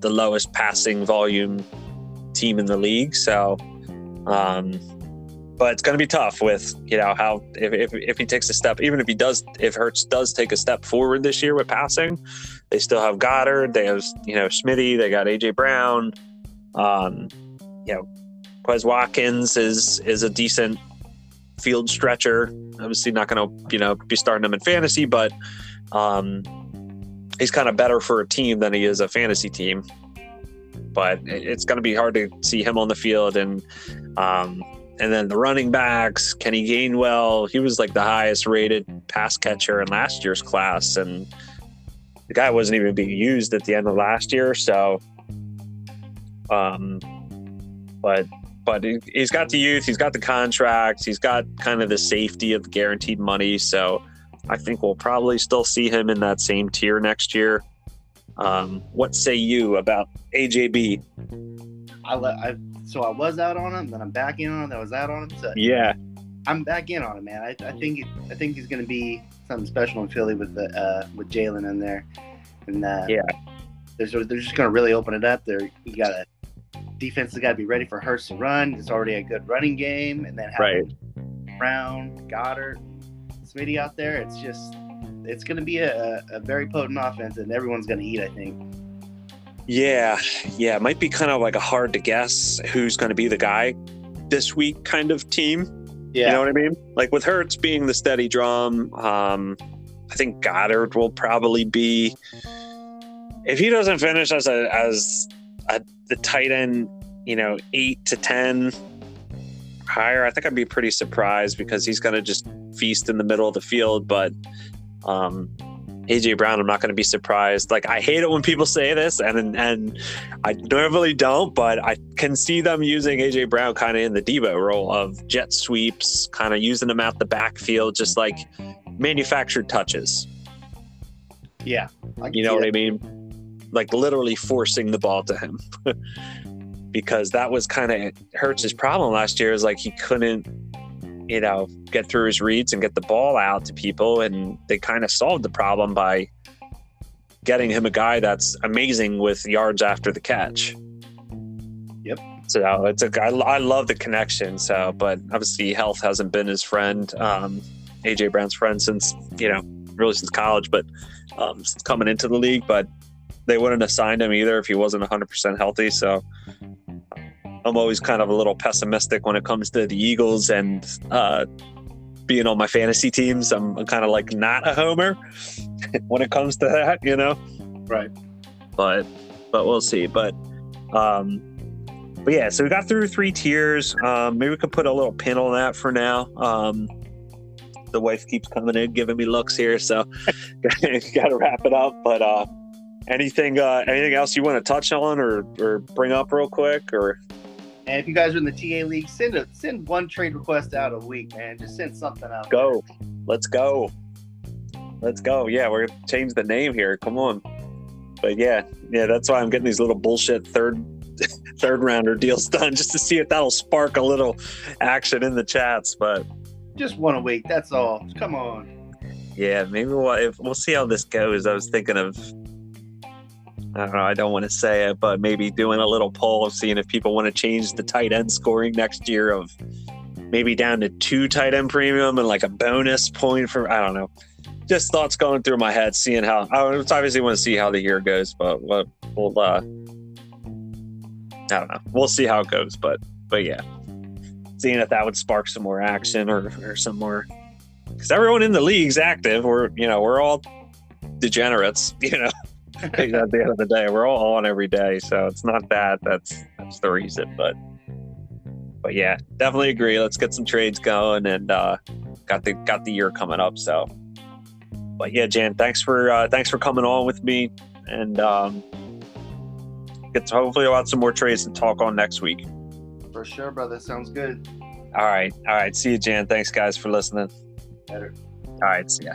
the lowest passing volume team in the league. So, um, but it's going to be tough with you know how if, if, if he takes a step, even if he does, if Hurts does take a step forward this year with passing, they still have Goedert they have you know Smitty, they got AJ Brown, um, you know, Quez Watkins is is a decent field stretcher. Obviously, not going to you know be starting him in fantasy, but um, he's kind of better for a team than he is a fantasy team. But it's going to be hard to see him on the field, and um, and then the running backs, Kenny Gainwell, he was like the highest rated pass catcher in last year's class, and the guy wasn't even being used at the end of last year. So, um, but but he's got the youth, he's got the contracts, he's got kind of the safety of the guaranteed money. So I think we'll probably still see him in that same tier next year. Um, what say you about AJB? I, let, I so I was out on him, then I'm back in on him. Then I was out on him. So yeah, I'm back in on him, man. I, I think I think he's going to be something special in Philly with the uh, with Jalen in there, and uh, yeah, they're they're just going to really open it up. There, you got a defense has got to be ready for Hurts to run. It's already a good running game, and then have right. Brown, Goedert, Smitty out there. It's just it's going to be a, a very potent offense, and everyone's going to eat. I think. Yeah, yeah, it might be kind of like a hard to guess who's going to be the guy this week kind of team. Yeah. You know what I mean? Like with Hurts being the steady drum, um, I think Goedert will probably be if he doesn't finish as a as a, the tight end, you know, eight to ten higher, I think I'd be pretty surprised because he's going to just feast in the middle of the field. But um, AJ Brown, I'm not going to be surprised. Like I hate it when people say this, and and I normally don't, but I can see them using AJ Brown kind of in the Deebo role of jet sweeps, kind of using him out the backfield, just like manufactured touches. Yeah, you know what that. I mean like literally forcing the ball to him. *laughs* because that was kind of Hurts' problem last year is like he couldn't, you know, get through his reads and get the ball out to people. And they kind of solved the problem by getting him a guy that's amazing with yards after the catch. Yep. So it's a I, I love the connection. So, but obviously health hasn't been his friend. Um, AJ Brown's friend since you know really since college, but um, coming into the league. But they wouldn't have signed him either if he wasn't 100% healthy. So I'm always kind of a little pessimistic when it comes to the Eagles and uh, being on my fantasy teams. I'm, kind of like not a homer *laughs* when it comes to that, you know. Right. But but we'll see. But um, but yeah, so we got through three tiers. Um, maybe we could put a little pin on that for now. Um, the wife keeps coming in, giving me looks here, so *laughs* got to wrap it up. But uh, anything, uh, anything else you want to touch on or or bring up real quick, or And if you guys are in the TA league, send a send one trade request out a week, man. Just send something out. go? Let's go. Let's go. Yeah, we're gonna change the name here. Come on. But yeah, yeah, that's why I'm getting these little bullshit third *laughs* third rounder deals done just to see if that'll spark a little action in the chats. But Just one a week. That's all. Come on. yeah, maybe we'll if, we'll see how this goes. I was thinking of I don't know, I don't want to say it, but maybe doing a little poll seeing if people want to change the tight end scoring next year of maybe down to two tight end premium and like a bonus point for I don't know. Just thoughts going through my head, seeing how I obviously want to see how the year goes, but we'll, we'll uh I don't know. We'll see how it goes, but but yeah. Seeing if that would spark some more action or, or some more because everyone in the league's active. We're you know, we're all degenerates, *laughs* you know. *laughs* at the end of the day, we're all on every day, so it's not that. That's that's the reason. But but yeah, definitely agree. Let's get some trades going, and uh, got the got the year coming up. So, but yeah, Jan, thanks for uh, thanks for coming on with me, and um, get to hopefully have some more trades to talk on next week. For sure, brother. Sounds good. All right, all right. See you, Jan. Thanks, guys, for listening. Better. All right, see ya.